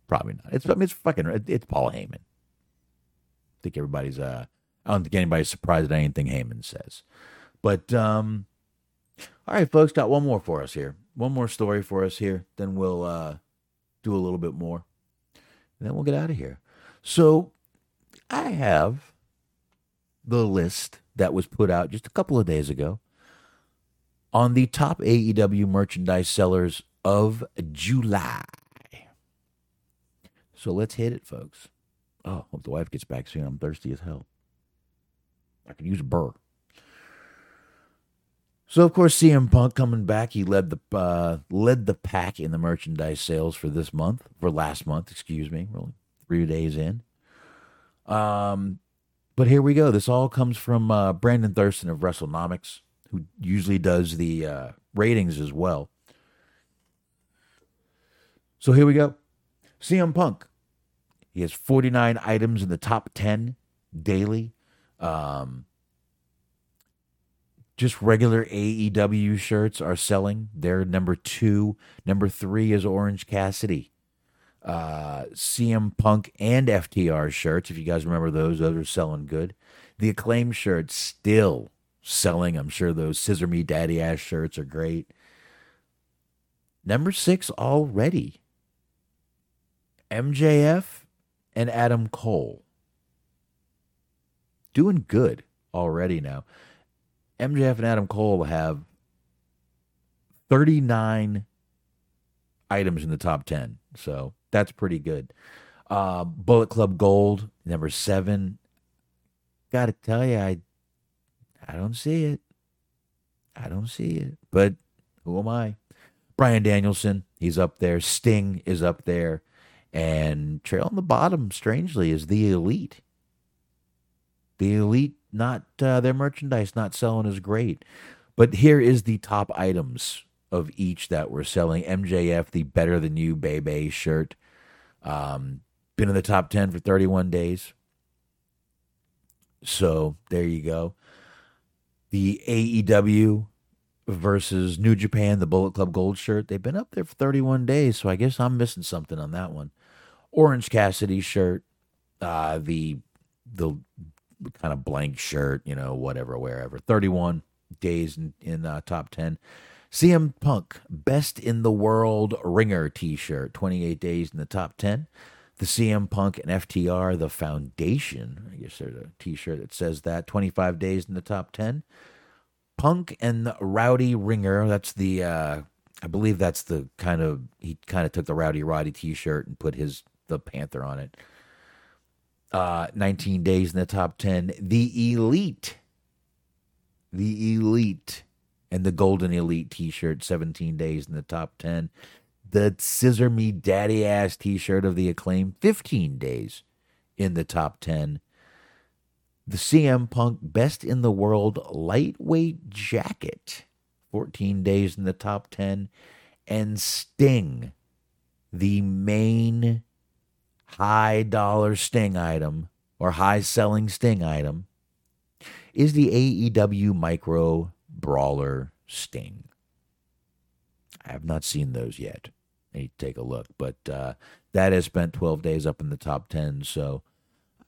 Probably not. It's I mean, it's fucking it's Paul Heyman. I think everybody's uh I don't think anybody's surprised at anything Heyman says. But um all right, folks, got one more for us here. One more story for us here. Then we'll uh do a little bit more. And then we'll get out of here. So I have the list that was put out just a couple of days ago on the top AEW merchandise sellers of July. So let's hit it, folks. Oh, hope the wife gets back soon. I'm thirsty as hell. I could use a burr. So of course, CM Punk coming back. He led the uh, led the pack in the merchandise sales for this month, for last month, excuse me. Really, three days in. Um, but here we go. This all comes from uh, Brandon Thurston of WrestleNomics, who usually does the uh, ratings as well. So here we go. CM Punk. He has 49 items in the top 10 daily. Um, just regular AEW shirts are selling. They're number two. Number three is Orange Cassidy uh, CM Punk and FTR shirts. If you guys remember those, those are selling good. The acclaim shirts still selling. I'm sure those Scissor Me Daddy Ass shirts are great. Number six already. MJF and Adam Cole. Doing good already now. MJF and Adam Cole have 39 items in the top 10. So that's pretty good. Uh, Bullet Club Gold, number seven. Got to tell you, I, I don't see it. I don't see it. But who am I? Bryan Danielson, he's up there. Sting is up there. And trail on the bottom, strangely, is the elite. The elite, not uh, their merchandise, not selling as great. But here is the top items of each that we're selling. MJF, the Better Than You Bebe shirt. Um, been in the top 10 for 31 days. So there you go. The AEW versus New Japan, the Bullet Club Gold shirt. They've been up there for 31 days, so I guess I'm missing something on that one. Orange Cassidy shirt, uh, the the kind of blank shirt, you know, whatever, wherever. 31 days in, in uh, top 10. CM Punk, Best in the World Ringer t shirt, 28 days in the top 10. The CM Punk and FTR, The Foundation, I guess there's a t shirt that says that, 25 days in the top 10. Punk and the Rowdy Ringer, that's the, uh, I believe that's the kind of, he kind of took the Rowdy Roddy t shirt and put his, the Panther on it. Uh, 19 days in the top 10. The Elite, The Elite and the Golden Elite t shirt, 17 days in the top 10. The Scissor Me Daddy Ass t shirt of the Acclaim, 15 days in the top 10. The CM Punk Best in the World Lightweight Jacket, 14 days in the top 10. And Sting, the main high dollar Sting item or high selling Sting item, is the AEW Micro Brawler Sting. I have not seen those yet. I need to take a look, but uh, that has spent 12 days up in the top 10. So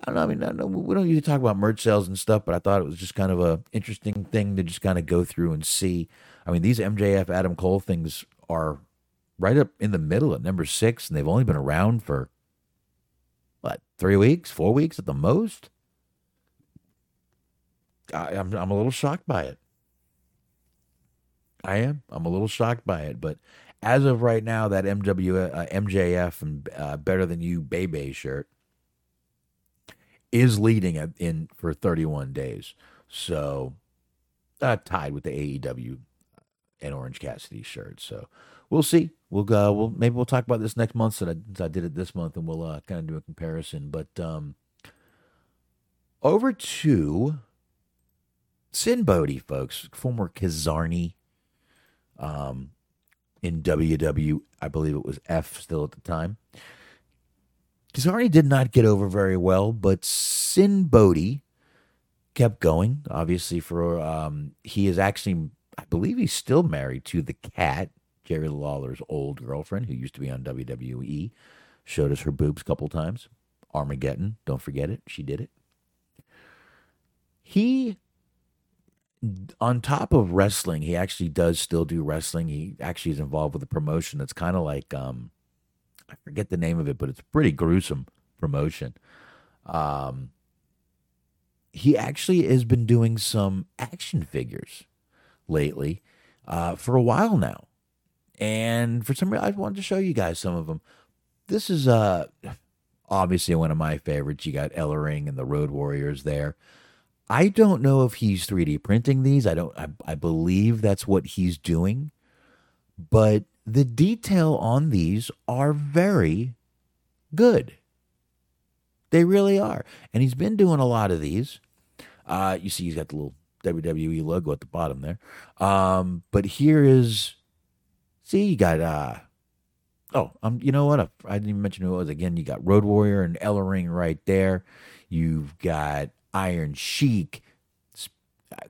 I don't know. I mean, I know, we don't usually talk about merch sales and stuff, but I thought it was just kind of a interesting thing to just kind of go through and see. I mean, these MJF Adam Cole things are right up in the middle at number six, and they've only been around for what three weeks, four weeks at the most. I, I'm I'm a little shocked by it. I am. I'm a little shocked by it, but as of right now, that MW uh, MJF and uh, Better Than You Bebe shirt is leading at, in for 31 days. So uh, tied with the AEW and Orange Cassidy shirt. So we'll see. We'll go. We'll maybe we'll talk about this next month. So I, I did it this month, and we'll uh, kind of do a comparison. But um, over to Sinn Bodhi, folks, former Kizarny um, in WW. I believe it was F still at the time. Kizarny did not get over very well, but Sinn Bodhi kept going. Obviously, for um, he is actually, I believe, he's still married to the Kat, Jerry Lawler's old girlfriend, who used to be on WWE. Showed us her boobs a couple times. Armageddon, don't forget it. She did it. He on top of wrestling, he actually does still do wrestling. He actually is involved with a promotion that's kind of like um, I forget the name of it, but it's pretty gruesome promotion. Um, he actually has been doing some action figures lately uh, for a while now, and for some reason, I wanted to show you guys some of them. This is uh, obviously one of my favorites. You got Ellering and the Road Warriors there. I don't know if he's 3D printing these. I don't I, I believe that's what he's doing. But the detail on these are very good. They really are. And he's been doing a lot of these. Uh, you see he's got the little WWE logo at the bottom there. Um, but here is see you got uh oh um you know what I, I didn't even mention who it was again you got Road Warrior and Ellering right there. You've got Iron Sheik.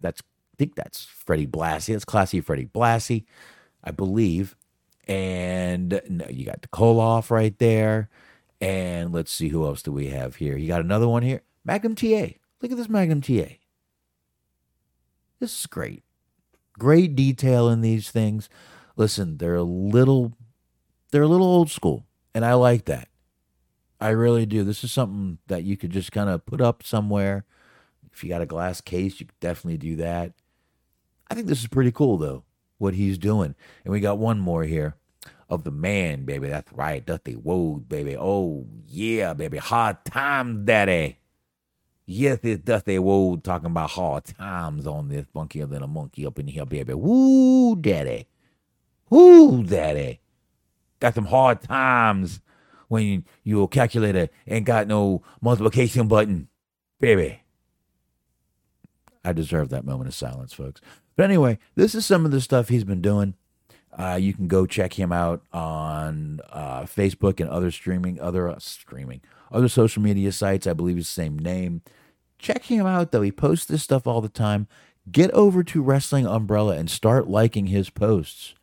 That's I think that's Freddie Blassie. That's classy Freddie Blassie, I believe. And no, you got the Koloff right there. And let's see who else do we have here. You got another one here. Magnum TA. Look at this Magnum TA. This is great. Great detail in these things. Listen, they're a little they're a little old school, and I like that. I really do. This is something that you could just kind of put up somewhere. If you got a glass case, you could definitely do that. I think this is pretty cool, though, what he's doing. And we got one more here of the man, baby. That's right. Dusty Whoa, baby. Oh, yeah, baby. Hard time, daddy. Yes, it's Dusty Wold talking about hard times on this funkier than a monkey up in here, baby. Woo, daddy. Woo, daddy. Got some hard times when your calculator ain't got no multiplication button, baby. I deserve that moment of silence, folks. But anyway, this is some of the stuff he's been doing. Uh, you can go check him out on uh, Facebook and other streaming, other uh, streaming, other social media sites. I believe the same name. Check him out though. He posts this stuff all the time. Get over to Wrestling Umbrella and start liking his posts,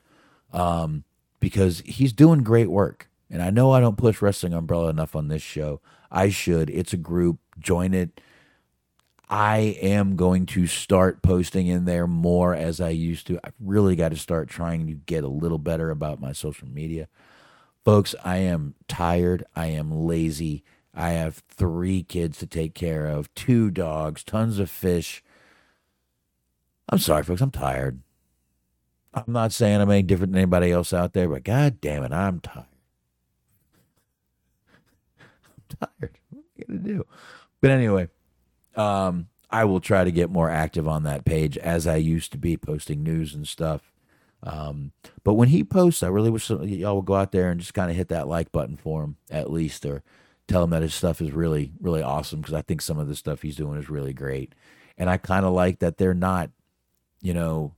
um, because he's doing great work. And I know I don't push Wrestling Umbrella enough on this show. I should. It's a group. Join it I am going to start posting in there more as I used to. I've really got to start trying to get a little better about my social media. Folks, I am tired. I am lazy. I have three kids to take care of, two dogs, tons of fish. I'm sorry, folks. I'm tired. I'm not saying I'm any different than anybody else out there, but god damn it, I'm tired. I'm tired. What I going to do? But anyway, um, I will try to get more active on that page as I used to be, posting news and stuff. Um, but when he posts, I really wish y'all would go out there and just kind of hit that like button for him at least, or tell him that his stuff is really, really awesome because I think some of the stuff he's doing is really great. And I kind of like that they're not, you know,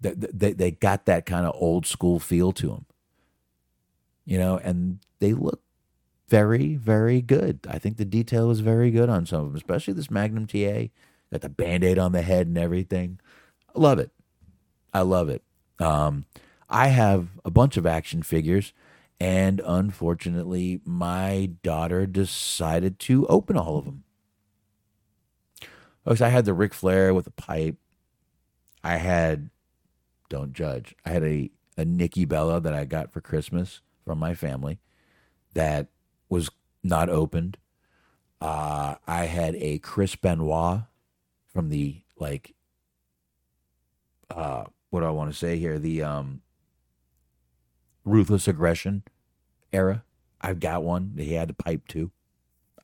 they, they, they got that kind of old school feel to them, you know, and they look very, very good. I think the detail is very good on some of them, especially this Magnum TA. Got the band aid on the head and everything. I love it. I love it. Um, I have a bunch of action figures, and unfortunately, my daughter decided to open all of them. Because I had the Ric Flair with a pipe. I had, don't judge, I had a, a Nikki Bella that I got for Christmas from my family that was not opened. Uh, I had a Chris Benoit from the like uh, what do I want to say here? The um, ruthless aggression era. I've got one. that He had the pipe too.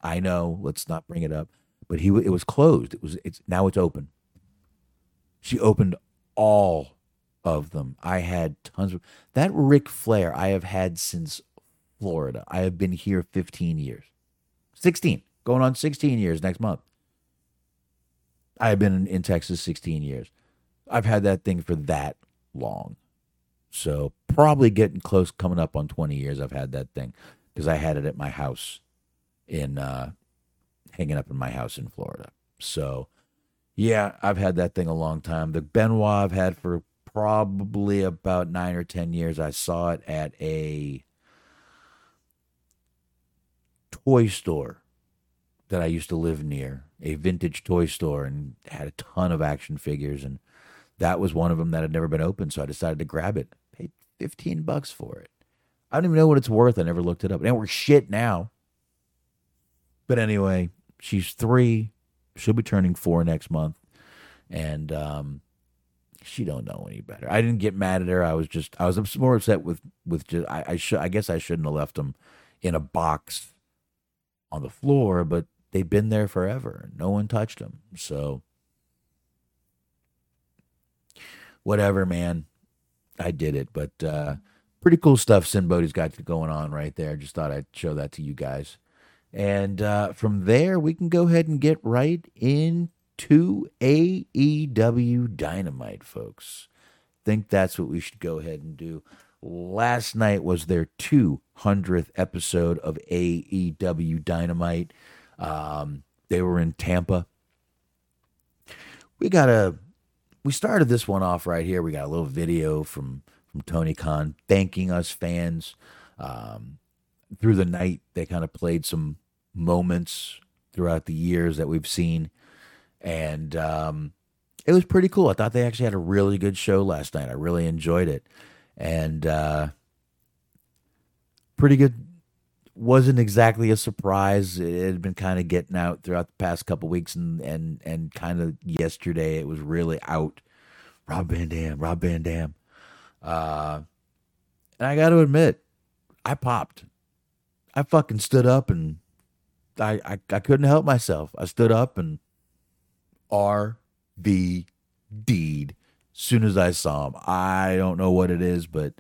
I know. Let's not bring it up. But he it was closed. It was it's now it's open. She opened all of them. I had tons of that Ric Flair I have had since Florida. I have been here 15 years. 16, going on 16 years next month. I have been in Texas 16 years. I've had that thing for that long. So probably getting close, coming up on 20 years. I've had that thing because I had it at my house in, uh, hanging up in my house in Florida. So yeah, I've had that thing a long time. The Benoit I've had for probably about nine or 10 years. I saw it at a toy store that I used to live near, a vintage toy store, and had a ton of action figures. And that was one of them that had never been opened. So I decided to grab it. Paid 15 bucks for it. I don't even know what it's worth. I never looked it up. And we're shit now. But anyway, she's three. She'll be turning four next month. And um, she don't know any better. I didn't get mad at her. I was just I was more upset with with just I I I guess I shouldn't have left them in a box on the floor, but they've been there forever. No one touched them. So, whatever, man. I did it. But uh, pretty cool stuff Sinn Bodhi's got going on right there. Just thought I'd show that to you guys. And uh, from there, we can go ahead and get right into AEW Dynamite, folks. Think that's what we should go ahead and do. Last night was their 200th episode of AEW Dynamite. Um, they were in Tampa. We got a we started this one off right here. We got a little video from from Tony Khan thanking us fans. Um, through the night, they kind of played some moments throughout the years that we've seen, and um, it was pretty cool. I thought they actually had a really good show last night. I really enjoyed it and uh, pretty good. Wasn't exactly a surprise. It had been kind of getting out throughout the past couple weeks, and and and kind of yesterday it was really out. Rob Van Dam, Rob Van Dam. Uh, and I got to admit, I popped. I fucking stood up and I, I, I couldn't help myself. I stood up and RV deed soon as I saw him. I don't know what it is, but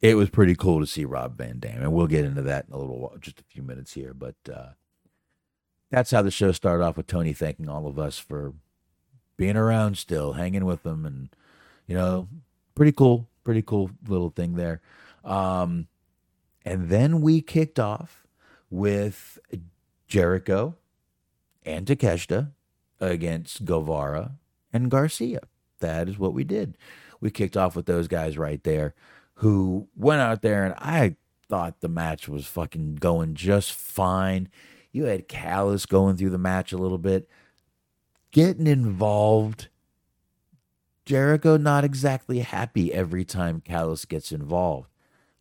it was pretty cool to see Rob Van Dam, and we'll get into that in a little while, just a few minutes here. But uh, that's how the show started off with Tony thanking all of us for being around still, hanging with them, and you know, pretty cool, pretty cool little thing there. Um, and then we kicked off with Jericho and Takeshita against Guevara and Garcia. That is what we did. We kicked off with those guys right there who went out there and I thought the match was fucking going just fine. You had Callis going through the match a little bit, getting involved. Jericho not exactly happy every time Callis gets involved.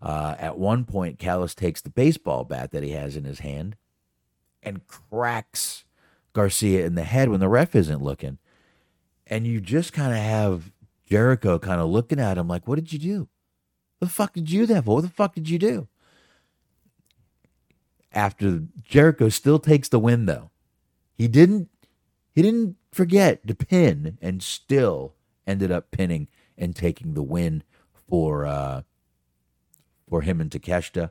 Uh, at one point, Callis takes the baseball bat that he has in his hand and cracks Garcia in the head when the ref isn't looking. And you just kind of have Jericho kind of looking at him like, what did you do? The fuck did you do that for? What the fuck did you do? After Jericho still takes the win though. He didn't he didn't forget to pin and still ended up pinning and taking the win for uh for him and Takeshita.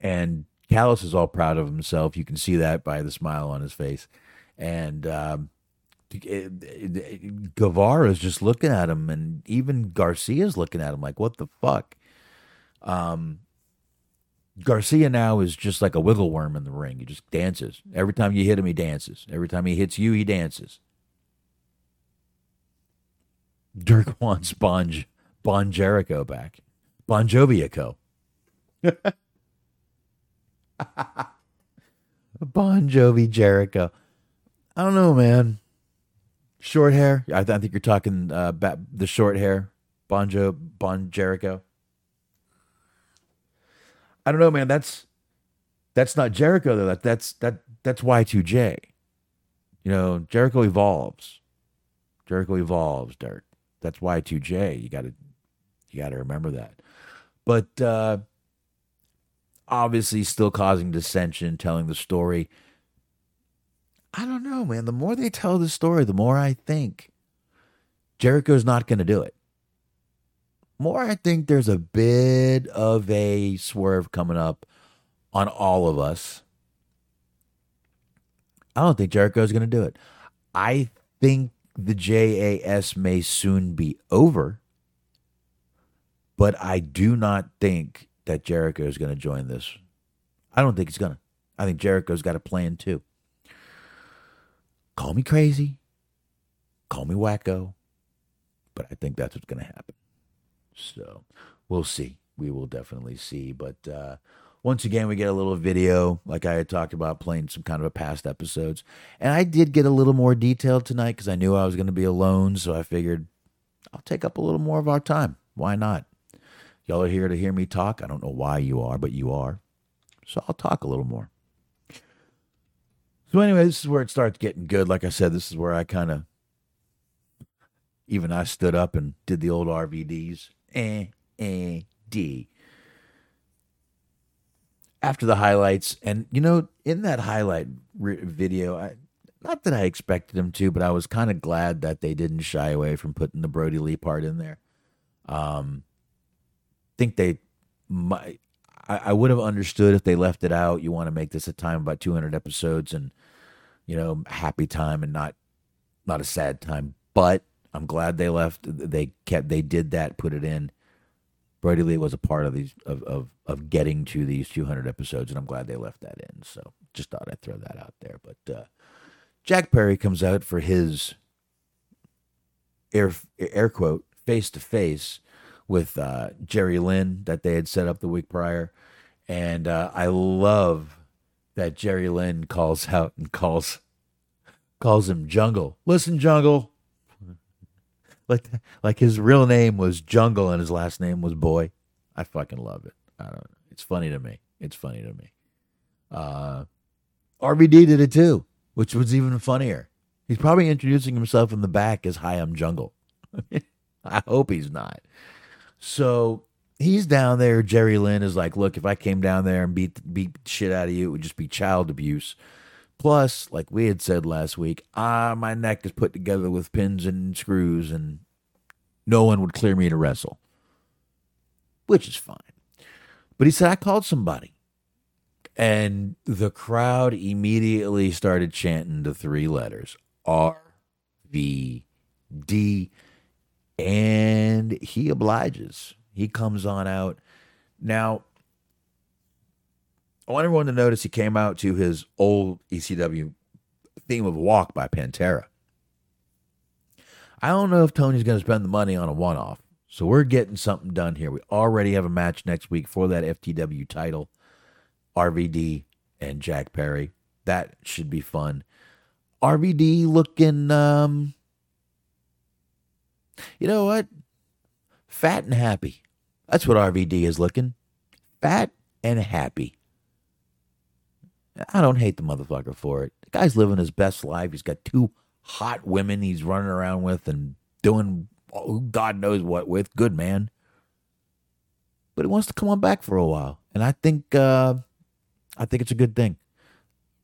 And Callis is all proud of himself. You can see that by the smile on his face. And um, Guevara is just looking at him, and even Garcia's looking at him like, what the fuck? Um, Garcia now is just like a wiggle worm in the ring. He just dances. Every time you hit him, he dances. Every time he hits you, he dances. Dirk wants Bon, bon Jericho back. Bon Joviaco. bon Jovi Jericho. I don't know, man. Short hair. I, th- I think you're talking uh, about the short hair. Bonjo Bon Jericho. I don't know, man. That's that's not Jericho though. That that's that that's Y2J. You know, Jericho evolves. Jericho evolves, Dirk. That's Y2J. You got to you got to remember that. But uh obviously still causing dissension, telling the story. I don't know, man. The more they tell the story, the more I think Jericho's not going to do it. More I think there's a bit of a swerve coming up on all of us. I don't think Jericho's going to do it. I think the JAS may soon be over, but I do not think that Jericho is going to join this. I don't think he's going to. I think Jericho's got a plan too. Call me crazy, call me wacko, but I think that's what's going to happen. So we'll see. We will definitely see. But uh, once again, we get a little video, like I had talked about, playing some kind of a past episodes. And I did get a little more detailed tonight because I knew I was going to be alone. So I figured I'll take up a little more of our time. Why not? Y'all are here to hear me talk. I don't know why you are, but you are. So I'll talk a little more. So, anyway, this is where it starts getting good. Like I said, this is where I kind of, even I stood up and did the old RVDs. Eh, eh, D. After the highlights, and you know, in that highlight re- video, I, not that I expected them to, but I was kind of glad that they didn't shy away from putting the Brodie Lee part in there. Um, think they might. I, I would have understood if they left it out. You want to make this a time about 200 episodes and you know happy time and not not a sad time. But I'm glad they left. They kept. They did that. Put it in. Brodie Lee was a part of these of, of of getting to these 200 episodes, and I'm glad they left that in. So just thought I'd throw that out there. But uh, Jack Perry comes out for his air air quote face to face with uh, Jerry Lynn that they had set up the week prior. And uh, I love that Jerry Lynn calls out and calls calls him Jungle. Listen, Jungle. Like like his real name was Jungle and his last name was Boy. I fucking love it. I don't know. It's funny to me. It's funny to me. Uh, RVD did it too, which was even funnier. He's probably introducing himself in the back as Hi, I'm Jungle. I hope he's not. So he's down there. Jerry Lynn is like, look, if I came down there and beat beat shit out of you, it would just be child abuse. Plus, like we had said last week, ah, my neck is put together with pins and screws, and no one would clear me to wrestle, which is fine. But he said I called somebody, and the crowd immediately started chanting the three letters R V D, and he obliges. He comes on out. Now, I want everyone to notice he came out to his old ECW theme of Walk by Pantera. I don't know if Tony's going to spend the money on a one off. So we're getting something done here. We already have a match next week for that FTW title. RVD and Jack Perry. That should be fun. RVD looking um You know what? Fat and happy. That's what RVD is looking. Fat and happy. I don't hate the motherfucker for it. The guy's living his best life. He's got two hot women he's running around with and doing God knows what with. Good man. But he wants to come on back for a while. And I think uh I think it's a good thing.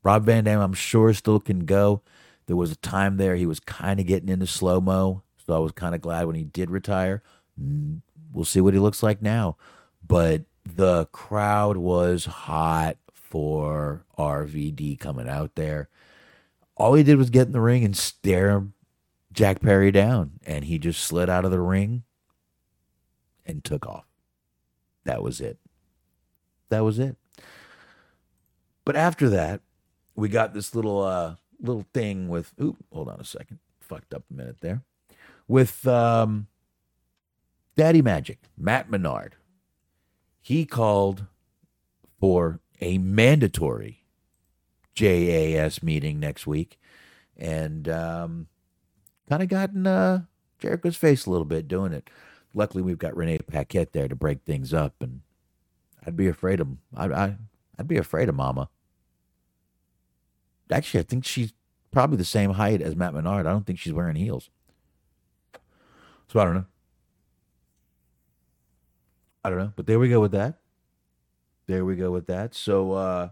Rob Van Dam, I'm sure, still can go. There was a time there he was kind of getting into slow mo. So I was kind of glad when he did retire. Mm, we'll see what he looks like now. But the crowd was hot for RVD coming out there. All he did was get in the ring and stare Jack Perry down, and he just slid out of the ring and took off. That was it. That was it. But after that, we got this little uh little thing with oop, hold on a second. Fucked up a minute there. With um Daddy Magic, Matt Menard. He called for a mandatory JAS meeting next week and um, kind of got in uh, Jericho's face a little bit doing it. Luckily, we've got Renee Paquette there to break things up, and I'd be afraid of I, I I'd be afraid of Mama. Actually, I think she's probably the same height as Matt Menard. I don't think she's wearing heels. So I don't know. I don't know, but there we go with that. There we go with that. So, uh,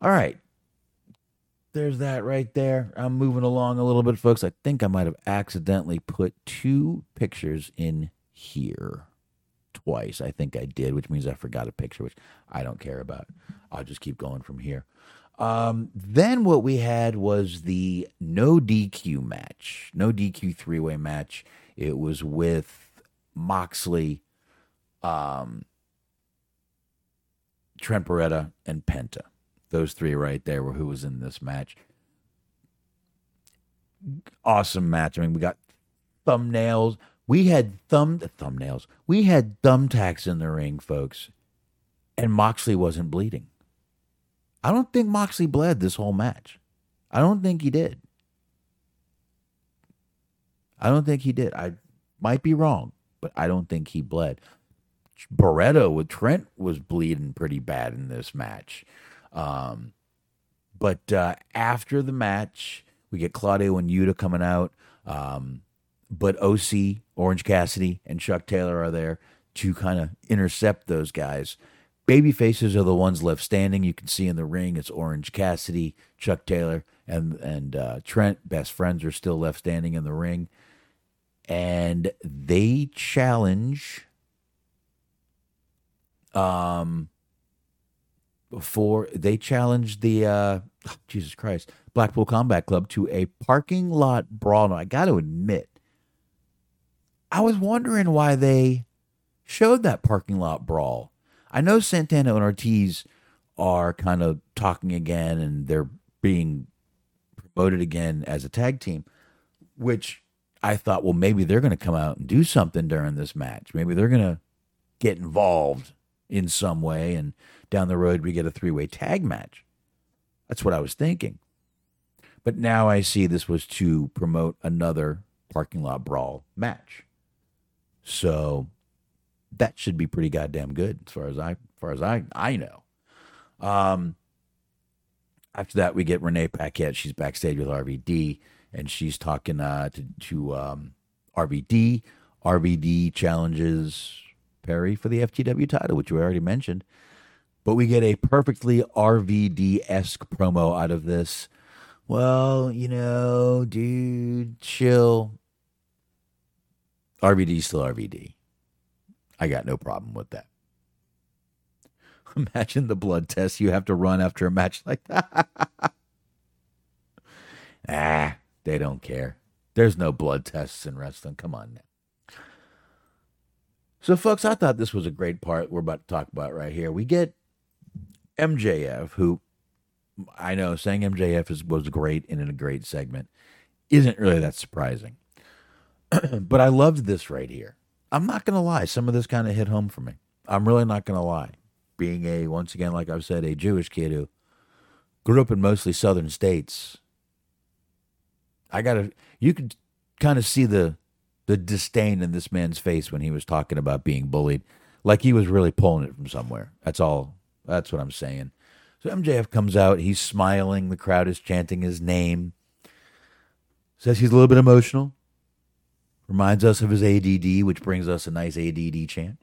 all right. There's that right there. I'm moving along a little bit, folks. I think I might have accidentally put two pictures in here twice. I think I did, which means I forgot a picture, which I don't care about. I'll just keep going from here. Um, then what we had was the no DQ match, no DQ three way match. It was with Moxley, um, Trent Beretta, and Penta. Those three right there were who was in this match. Awesome match. I mean, we got thumbnails. We had thumb thumbnails. We had thumbtacks in the ring, folks, and Moxley wasn't bleeding. I don't think Moxley bled this whole match. I don't think he did. I don't think he did. I might be wrong, but I don't think he bled. Beretta with Trent was bleeding pretty bad in this match. Um, but uh, after the match, we get Claudio and Yuta coming out. Um, but OC, Orange Cassidy, and Chuck Taylor are there to kind of intercept those guys. Baby faces are the ones left standing. You can see in the ring it's Orange Cassidy, Chuck Taylor, and and uh, Trent. Best friends are still left standing in the ring, and they challenge um before they challenged the uh oh, Jesus Christ Blackpool Combat Club to a parking lot brawl. Now, I got to admit, I was wondering why they showed that parking lot brawl. I know Santana and Ortiz are kind of talking again and they're being promoted again as a tag team, which I thought, well, maybe they're going to come out and do something during this match. Maybe they're going to get involved in some way, and down the road we get a three way tag match. That's what I was thinking. But now I see this was to promote another parking lot brawl match. So that should be pretty goddamn good as far as I as far as I I know. Um after that we get Renee Paquette. She's backstage with RVD and she's talking uh to to um RVD. RVD challenges Perry for the FTW title, which we already mentioned. But we get a perfectly RVD esque promo out of this. Well, you know, dude, chill. RVD still RVD. I got no problem with that. Imagine the blood test you have to run after a match like that. ah, they don't care. There's no blood tests in wrestling. Come on now. So, folks, I thought this was a great part we're about to talk about right here. We get MJF, who I know saying MJF is, was great and in a great segment isn't really that surprising. but I loved this right here. I'm not going to lie. Some of this kind of hit home for me. I'm really not going to lie. Being a, once again, like I've said, a Jewish kid who grew up in mostly southern states, I got to, you could kind of see the, the disdain in this man's face when he was talking about being bullied. Like he was really pulling it from somewhere. That's all. That's what I'm saying. So MJF comes out. He's smiling. The crowd is chanting his name. Says he's a little bit emotional. Reminds us of his ADD, which brings us a nice ADD chant.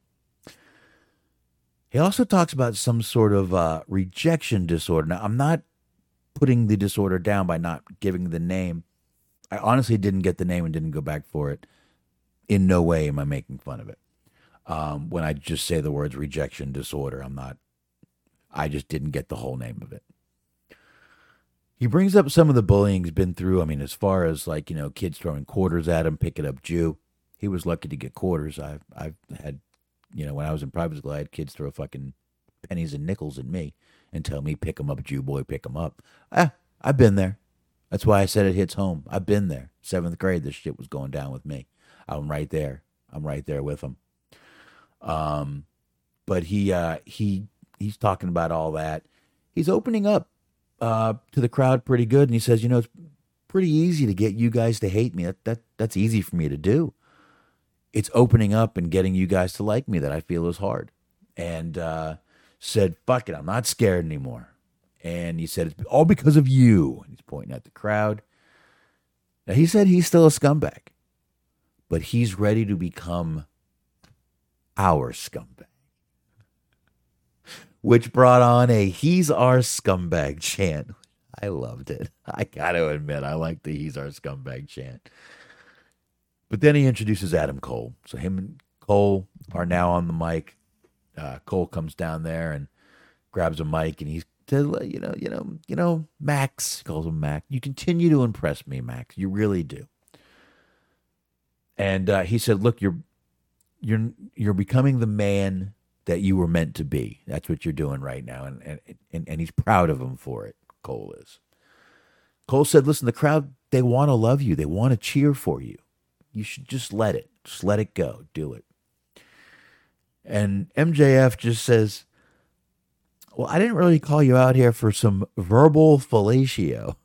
He also talks about some sort of uh, rejection disorder. Now, I'm not putting the disorder down by not giving the name. I honestly didn't get the name and didn't go back for it. In no way am I making fun of it. Um, when I just say the words rejection disorder, I'm not I just didn't get the whole name of it. He brings up some of the bullying he's been through. I mean, as far as like, you know, kids throwing quarters at him, picking up Jew. He was lucky to get quarters. I've I've had you know, when I was in private school, I had kids throw fucking pennies and nickels at me and tell me, pick 'em up, Jew boy, pick 'em up. Ah, I've been there. That's why I said it hits home. I've been there. Seventh grade, this shit was going down with me. I'm right there. I'm right there with him. Um, but he uh, he he's talking about all that. He's opening up uh, to the crowd pretty good, and he says, you know, it's pretty easy to get you guys to hate me. That that that's easy for me to do. It's opening up and getting you guys to like me that I feel is hard. And uh, said, "Fuck it, I'm not scared anymore." And he said, "It's all because of you." And he's pointing at the crowd. Now he said he's still a scumbag, but he's ready to become our scumbag which brought on a he's our scumbag chant. I loved it. I got to admit, I like the he's our scumbag chant. But then he introduces Adam Cole. So him and Cole are now on the mic. Uh, Cole comes down there and grabs a mic and he's to you know, you know, you know, Max calls him Max. You continue to impress me, Max. You really do. And uh, he said, "Look, you're you're you're becoming the man that you were meant to be. That's what you're doing right now. And, and, and, and he's proud of him for it. Cole is. Cole said, listen, the crowd, they want to love you. They want to cheer for you. You should just let it. Just let it go. Do it. And MJF just says, well, I didn't really call you out here for some verbal fellatio.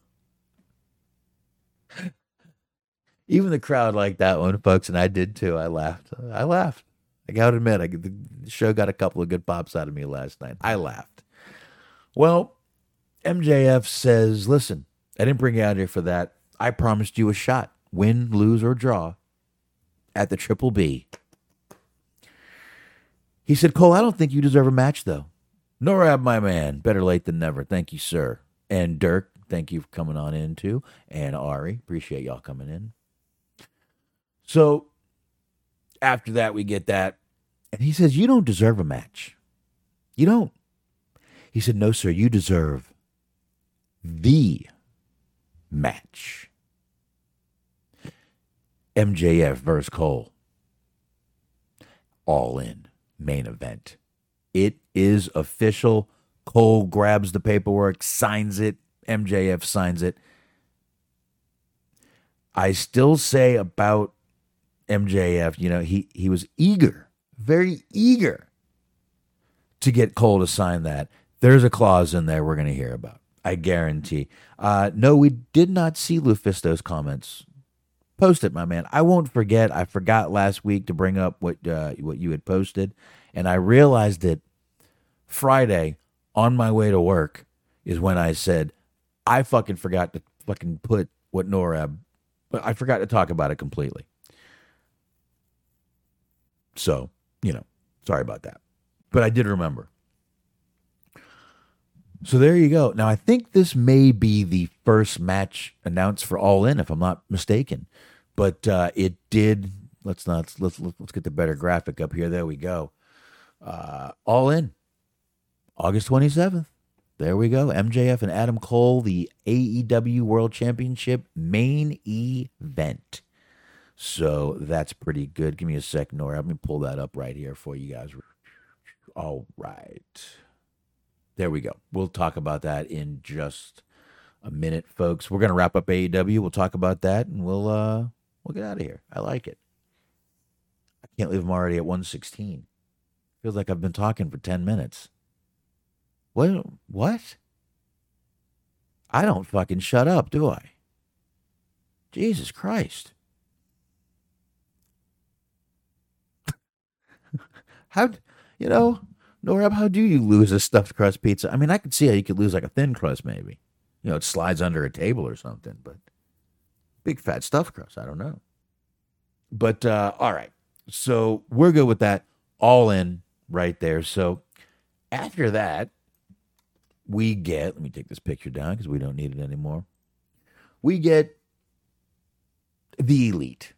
Even the crowd liked that one, folks, and I did too. I laughed. I laughed. I gotta admit, I, the show got a couple of good pops out of me last night. I laughed. Well, MJF says, listen, I didn't bring you out here for that. I promised you a shot, win, lose, or draw, at the Triple B. He said, Cole, I don't think you deserve a match, though. Nor Norab, my man, better late than never. Thank you, sir. And Dirk, thank you for coming on in, too. And Ari, appreciate y'all coming in. So after that, we get that. And he says, You don't deserve a match. You don't. He said, No, sir, you deserve the match. MJF versus Cole. All in. Main event. It is official. Cole grabs the paperwork, signs it. MJF signs it. I still say about MJF, you know, he he was eager, very eager to get Cole to sign that. There's a clause in there we're going to hear about. I guarantee. Uh, no, we did not see Lufisto's comments. Post it, my man. I won't forget. I forgot last week to bring up what uh, what you had posted, and I realized it Friday on my way to work is when I said I fucking forgot to fucking put what Norab, but I forgot to talk about it completely. So, you know, sorry about that. But I did remember. So there you go. Now I think this may be the first match announced for All In, if I'm not mistaken. But uh, it did. Let's not let's let's get the better graphic up here. There we go. Uh, All In, August 27th. There we go. MJF and Adam Cole, the AEW World Championship main event. So that's pretty good. Give me a sec, Nora. Let me pull that up right here for you guys. All right. There we go. We'll talk about that in just a minute, folks. We're gonna wrap up AEW. We'll talk about that and we'll uh we'll get out of here. I like it. I can't believe I'm already at 116. Feels like I've been talking for 10 minutes. What what? I don't fucking shut up, do I? Jesus Christ. How you know, Norab, how do you lose a stuffed crust pizza? I mean, I could see how you could lose like a thin crust, maybe. You know, it slides under a table or something, but big fat stuffed crust, I don't know. But uh, all right. So we're good with that. All in right there. So after that, we get, let me take this picture down because we don't need it anymore. We get the elite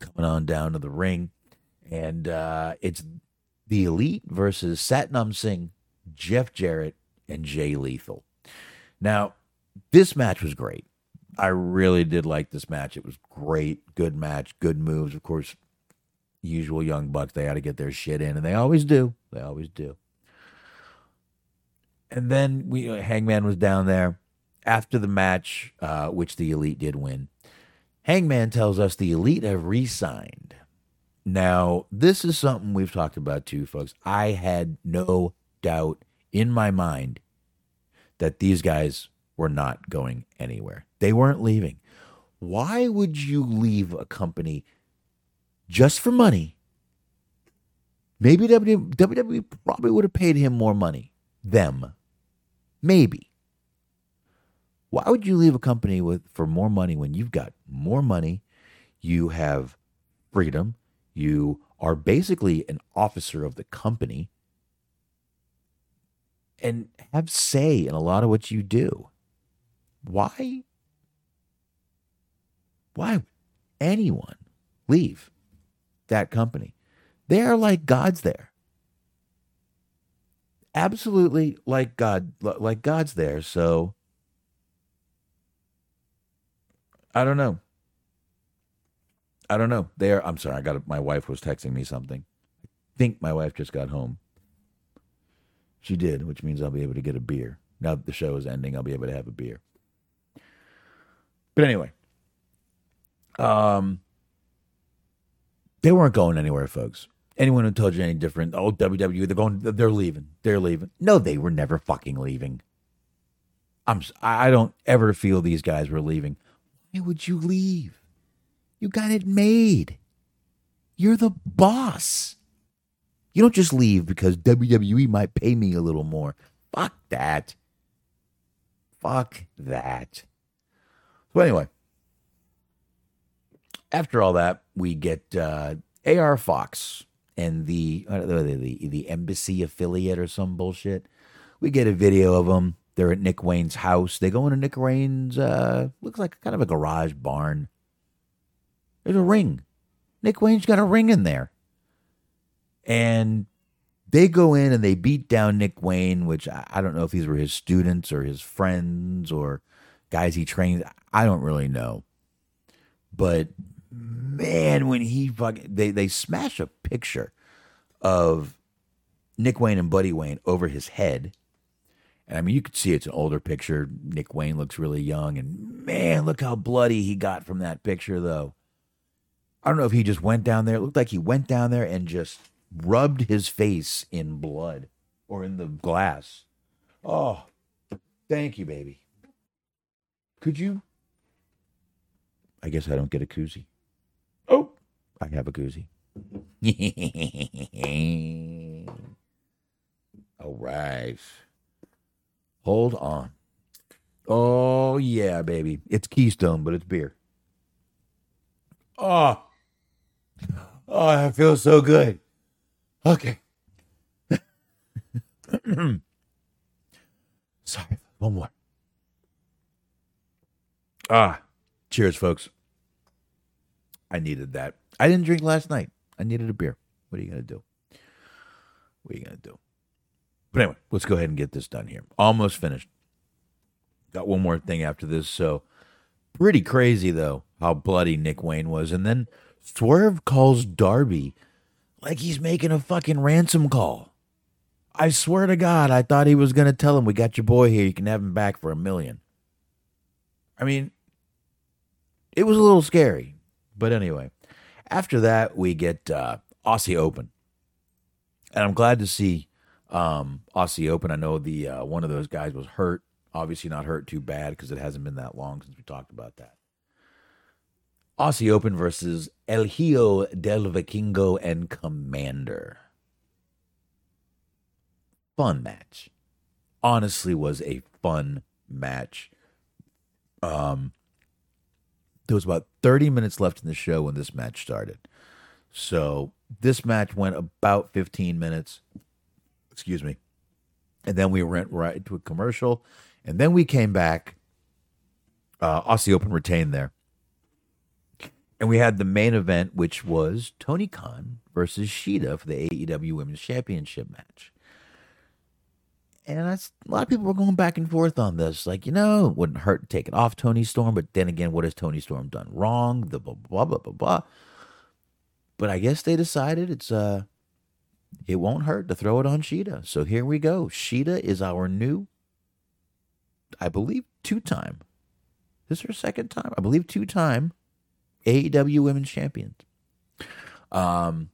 coming on down to the ring. And uh, it's the Elite versus Satnam Singh, Jeff Jarrett, and Jay Lethal. Now, this match was great. I really did like this match. It was great, good match, good moves. Of course, usual young bucks, they got to get their shit in, and they always do. They always do. And then we Hangman was down there after the match, uh, which the Elite did win. Hangman tells us the Elite have re-signed now, this is something we've talked about too, folks. I had no doubt in my mind that these guys were not going anywhere. They weren't leaving. Why would you leave a company just for money? Maybe WWE probably would have paid him more money. Them. Maybe. Why would you leave a company with for more money when you've got more money, you have freedom, you are basically an officer of the company and have say in a lot of what you do. Why? Why would anyone leave that company? They are like gods there. Absolutely like God, like God's there. So I don't know. I don't know. They are. I'm sorry. I got my wife was texting me something. I think my wife just got home. She did, which means I'll be able to get a beer. Now that the show is ending, I'll be able to have a beer. But anyway, um, they weren't going anywhere, folks. Anyone who told you any different, oh WWE, they're going, they're leaving, they're leaving. No, they were never fucking leaving. I'm, I don't ever feel these guys were leaving. Why would you leave? You got it made. You're the boss. You don't just leave because WWE might pay me a little more. Fuck that. Fuck that. So, anyway, after all that, we get uh, AR Fox and the, uh, the, the, the embassy affiliate or some bullshit. We get a video of them. They're at Nick Wayne's house. They go into Nick Wayne's, uh, looks like kind of a garage barn. There's a ring. Nick Wayne's got a ring in there. And they go in and they beat down Nick Wayne, which I don't know if these were his students or his friends or guys he trained. I don't really know. But man, when he fucking they they smash a picture of Nick Wayne and Buddy Wayne over his head. And I mean, you could see it's an older picture. Nick Wayne looks really young, and man, look how bloody he got from that picture, though. I don't know if he just went down there. It looked like he went down there and just rubbed his face in blood or in the glass. Oh, thank you, baby. Could you? I guess I don't get a koozie. Oh, I have a koozie. All right. Hold on. Oh, yeah, baby. It's Keystone, but it's beer. Oh. Oh, I feel so good. Okay. Sorry, one more. Ah, cheers, folks. I needed that. I didn't drink last night. I needed a beer. What are you going to do? What are you going to do? But anyway, let's go ahead and get this done here. Almost finished. Got one more thing after this. So, pretty crazy, though, how bloody Nick Wayne was. And then Swerve calls Darby like he's making a fucking ransom call. I swear to God, I thought he was going to tell him, We got your boy here. You can have him back for a million. I mean, it was a little scary. But anyway, after that, we get uh, Aussie Open. And I'm glad to see um, Aussie Open. I know the uh, one of those guys was hurt. Obviously, not hurt too bad because it hasn't been that long since we talked about that. Aussie Open versus El Hijo del Vikingo and Komander. Fun match. Honestly, was a fun match. Um, there was about 30 minutes left in the show when this match started. So this match went about 15 minutes. Excuse me. And then we went right to a commercial. And then we came back. Uh, Aussie Open retained there. And we had the main event, which was Tony Khan versus Shida for the AEW Women's Championship match. And that's a lot of people were going back and forth on this. Like, you know, it wouldn't hurt to take it off Toni Storm, but then again, what has Toni Storm done wrong? The blah blah blah blah blah. But I guess they decided it's uh it won't hurt to throw it on Shida. So here we go. Shida is our new, I believe, two time. This is her second time. I believe two time AEW Women's Champions. Um,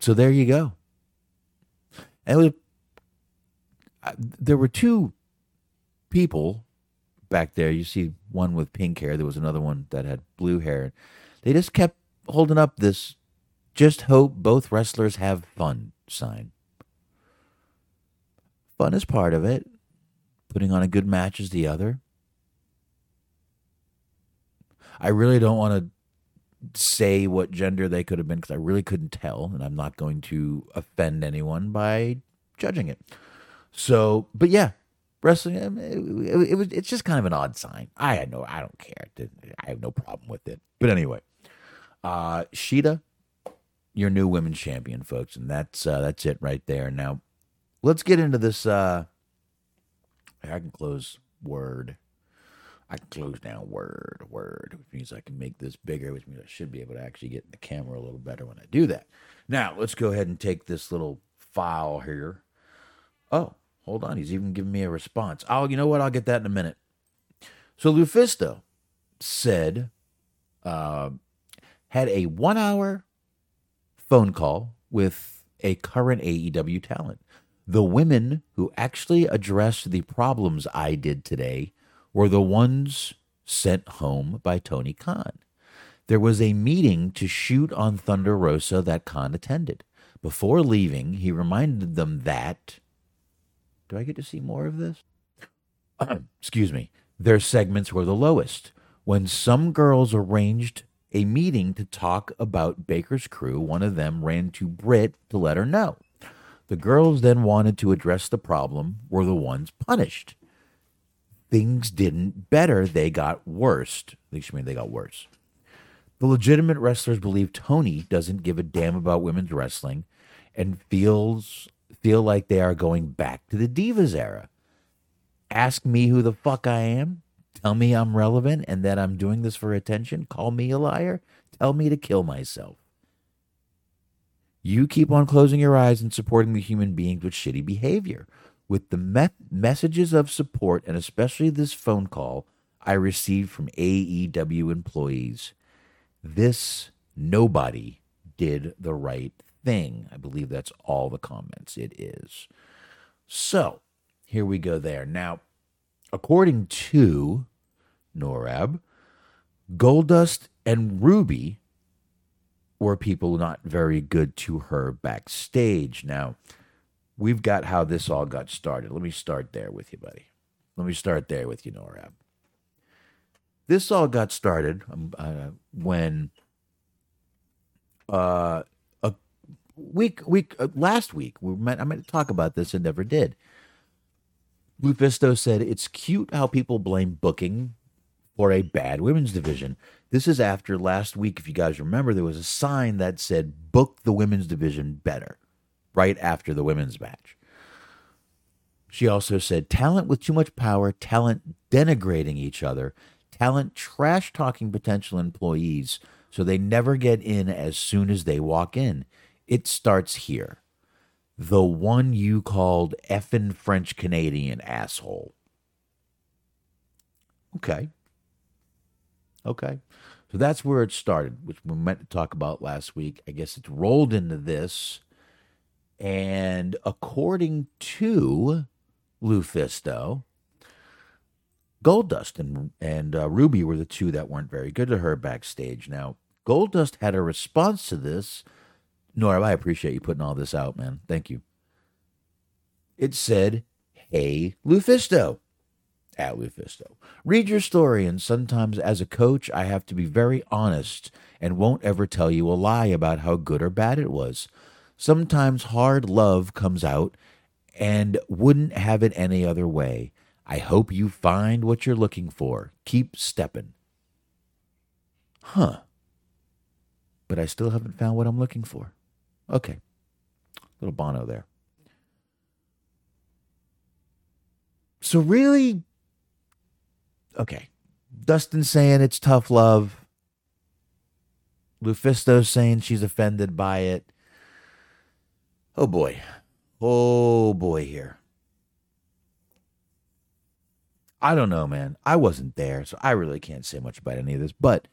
so there you go. And was, there were two people back there. You see one with pink hair. There was another one that had blue hair. They just kept holding up this just hope both wrestlers have fun sign. Fun is part of it. Putting on a good match is the other. I really don't want to say what gender they could have been because I really couldn't tell, and I'm not going to offend anyone by judging it. So, but yeah, wrestling it, it, it was it's just kind of an odd sign. I had no, I don't care. I have no problem with it. But anyway, uh, Shida, your new women's champion, folks, and that's uh, that's it right there. Now, let's get into this. Uh, I can close Word. I can close down Word, Word, which means I can make this bigger, which means I should be able to actually get the camera a little better when I do that. Now, let's go ahead and take this little file here. Oh, hold on. He's even giving me a response. Oh, you know what? I'll get that in a minute. So Lufisto said, uh, had a one hour phone call with a current AEW talent. The women who actually addressed the problems I did today were the ones sent home by Tony Khan. There was a meeting to shoot on Thunder Rosa that Khan attended. Before leaving, he reminded them that. Do I get to see more of this? Excuse me. Their segments were the lowest. When some girls arranged a meeting to talk about Baker's crew, one of them ran to Britt to let her know. The girls then wanted to address the problem, were the ones punished things didn't better, they got worse. At least mean they got worse. The legitimate wrestlers believe Tony doesn't give a damn about women's wrestling and feels feel like they are going back to the Divas era. Ask me who the fuck I am, tell me I'm relevant and that I'm doing this for attention, call me a liar, tell me to kill myself. You keep on closing your eyes and supporting the human beings with shitty behavior with the me- messages of support and especially this phone call I received from AEW employees. This nobody did the right thing. I believe that's all the comments it is. So here we go there. Now, according to NORAB, Goldust and Ruby were people not very good to her backstage. Now, we've got how this all got started. Let me start there with you, buddy. Let me start there with you, Norab. This all got started um, uh, when uh, a week week uh, last week we meant I meant to talk about this and never did. Lufisto said it's cute how people blame booking for a bad women's division. This is after last week, if you guys remember, there was a sign that said book the women's division better right after the women's match. She also said talent with too much power, talent denigrating each other, talent trash talking potential employees so they never get in as soon as they walk in. It starts here. The one you called effing French Canadian asshole. Okay. Okay. So that's where it started, which we meant to talk about last week. I guess it's rolled into this. And according to Lufisto. Goldust and, and uh, Ruby were the two that weren't very good to her backstage. Now, Goldust had a response to this. Nora, I appreciate you putting all this out, man. Thank you. It said, Hey, Lufisto. At Lufisto. Read your story, and sometimes as a coach, I have to be very honest and won't ever tell you a lie about how good or bad it was. Sometimes hard love comes out and wouldn't have it any other way. I hope you find what you're looking for. Keep stepping. Huh. But I still haven't found what I'm looking for. Okay. Little Bono there. So, really, okay. Dustin saying it's tough love. Lufisto saying she's offended by it. Oh boy. Oh boy, here. I don't know, man. I wasn't there, so I really can't say much about any of this. But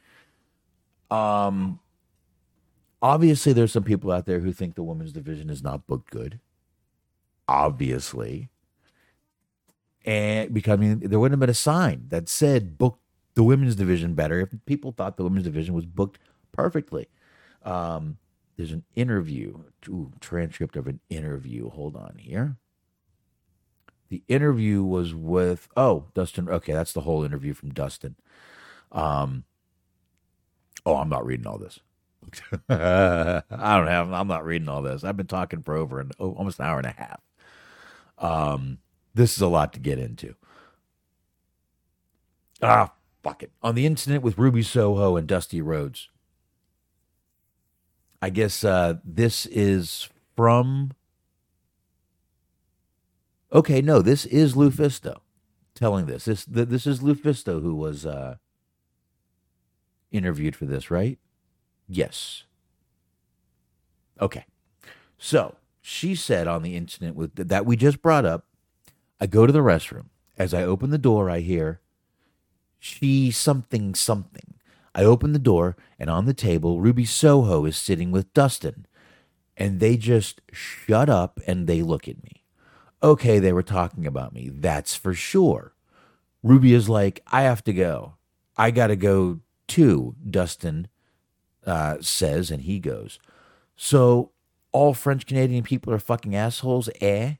um obviously there's some people out there who think the women's division is not booked good. Obviously. And because I mean there wouldn't have been a sign that said book the women's division better if people thought the women's division was booked perfectly. Um there's an interview, ooh, transcript of an interview. Hold on here. The interview was with oh Dustin. Okay, that's the whole interview from Dustin. Um. Oh, I'm not reading all this. I don't have. I'm not reading all this. I've been talking for over an oh, almost an hour and a half. Um, this is a lot to get into. Ah, fuck it. On the incident with Ruby Soho and Dusty Rhodes, I guess uh, this is from. Okay, no, this is Lufisto telling this. This this is Lufisto who was uh, interviewed for this, right? Yes. Okay, so she said on the incident with that we just brought up. I go to the restroom. As I open the door, I hear she something something. I open the door, and on the table, Ruby Soho is sitting with Dustin. And they just shut up and they look at me. Okay, they were talking about me. That's for sure. Ruby is like, I have to go. I got to go too, Dustin uh, says, and he goes. So all French Canadian people are fucking assholes, eh?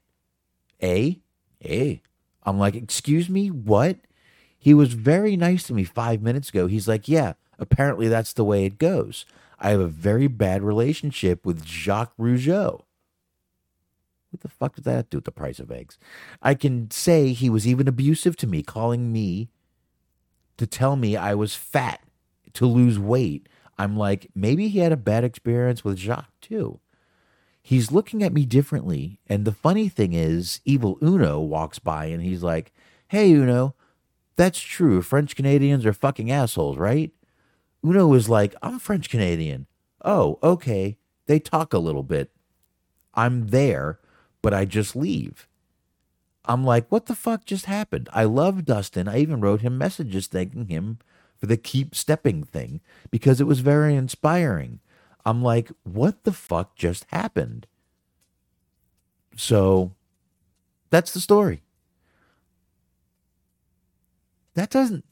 Eh? Eh? I'm like, excuse me, what? He was very nice to me five minutes ago. He's like, yeah, apparently that's the way it goes. I have a very bad relationship with Jacques Rougeau. What the fuck does that do with the price of eggs? I can say he was even abusive to me, calling me to tell me I was fat to lose weight. I'm like, maybe he had a bad experience with Jacques too. He's looking at me differently. And the funny thing is, Evil Uno walks by and he's like, Hey, Uno, that's true. French Canadians are fucking assholes, right? Uno was like, I'm French Canadian. Oh, okay. They talk a little bit. I'm there, but I just leave. I'm like, what the fuck just happened? I love Dustin. I even wrote him messages thanking him for the keep stepping thing because it was very inspiring. I'm like, what the fuck just happened? So that's the story. That doesn't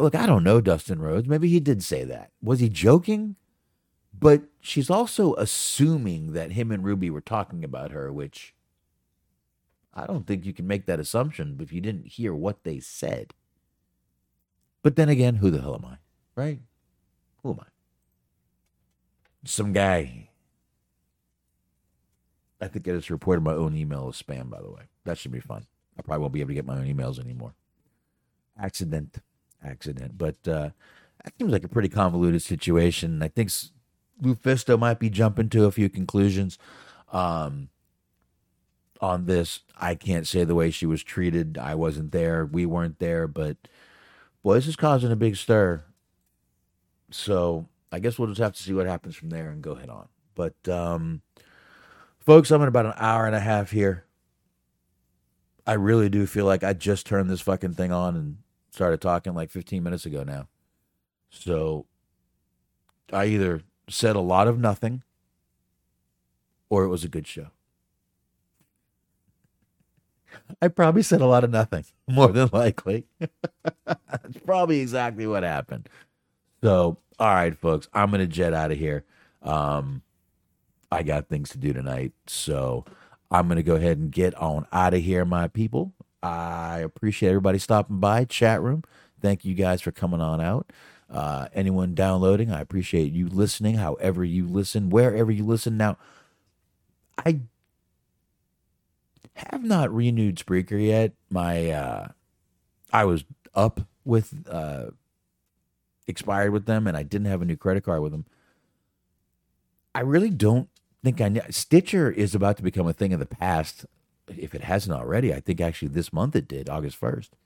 look, I don't know Dustin Rhodes. Maybe he did say that. Was he joking? But she's also assuming that him and Ruby were talking about her, which I don't think you can make that assumption if you didn't hear what they said. But then again, who the hell am I? Right? Who am I? some guy. I think I just reported my own email as spam, by the way. That should be fun. I probably won't be able to get my own emails anymore. Accident. Accident. But uh, that seems like a pretty convoluted situation. I think Lufisto might be jumping to a few conclusions um, on this. I can't say the way she was treated. I wasn't there. We weren't there. But boy, this is causing a big stir. So I guess we'll just have to see what happens from there and go head on. But um, folks, I'm in about an hour and a half here. I really do feel like I just turned this fucking thing on and started talking like 15 minutes ago now. So I either said a lot of nothing or it was a good show. I probably said a lot of nothing, more than likely. That's probably exactly what happened. So, all right, folks, I'm going to jet out of here. Um, I got things to do tonight. So, I'm going to go ahead and get on out of here, my people. I appreciate everybody stopping by, chat room. Thank you guys for coming on out. Uh, anyone downloading, I appreciate you listening, however you listen, wherever you listen. Now, I have not renewed Spreaker yet. My uh, I was up with uh, expired with them, and I didn't have a new credit card with them. I really don't think I Stitcher is about to become a thing of the past. If it hasn't already, I think actually this month it did, August first.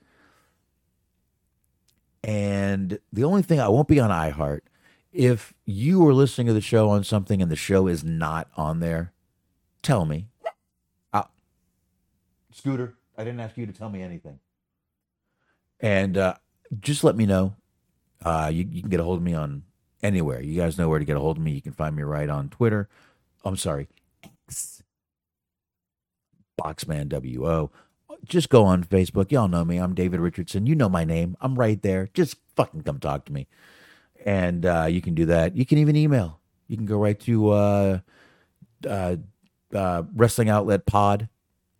And the only thing I won't be on iHeart. If you are listening to the show on something and the show is not on there, tell me. Uh, Scooter, I didn't ask you to tell me anything. And uh, just let me know. Uh, you, you can get a hold of me on anywhere. You guys know where to get a hold of me. You can find me right on Twitter. I'm sorry, X. Boxman WO. Just go on Facebook. Y'all know me. I'm David Richardson. You know my name. I'm right there. Just fucking come talk to me. And uh, you can do that. You can even email. You can go right to uh, uh, uh,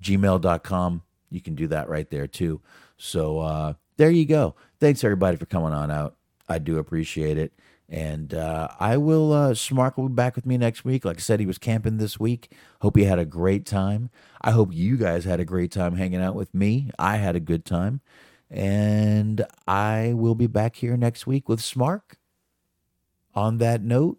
gmail.com you can do that right there too so uh, there you go thanks everybody for coming on out i do appreciate it and uh, i will uh, smark will be back with me next week. Like i said he was camping this week. Hope he had a great time. I hope you guys had a great time hanging out with me. I had a good time. And i will be back here next week with smark. On that note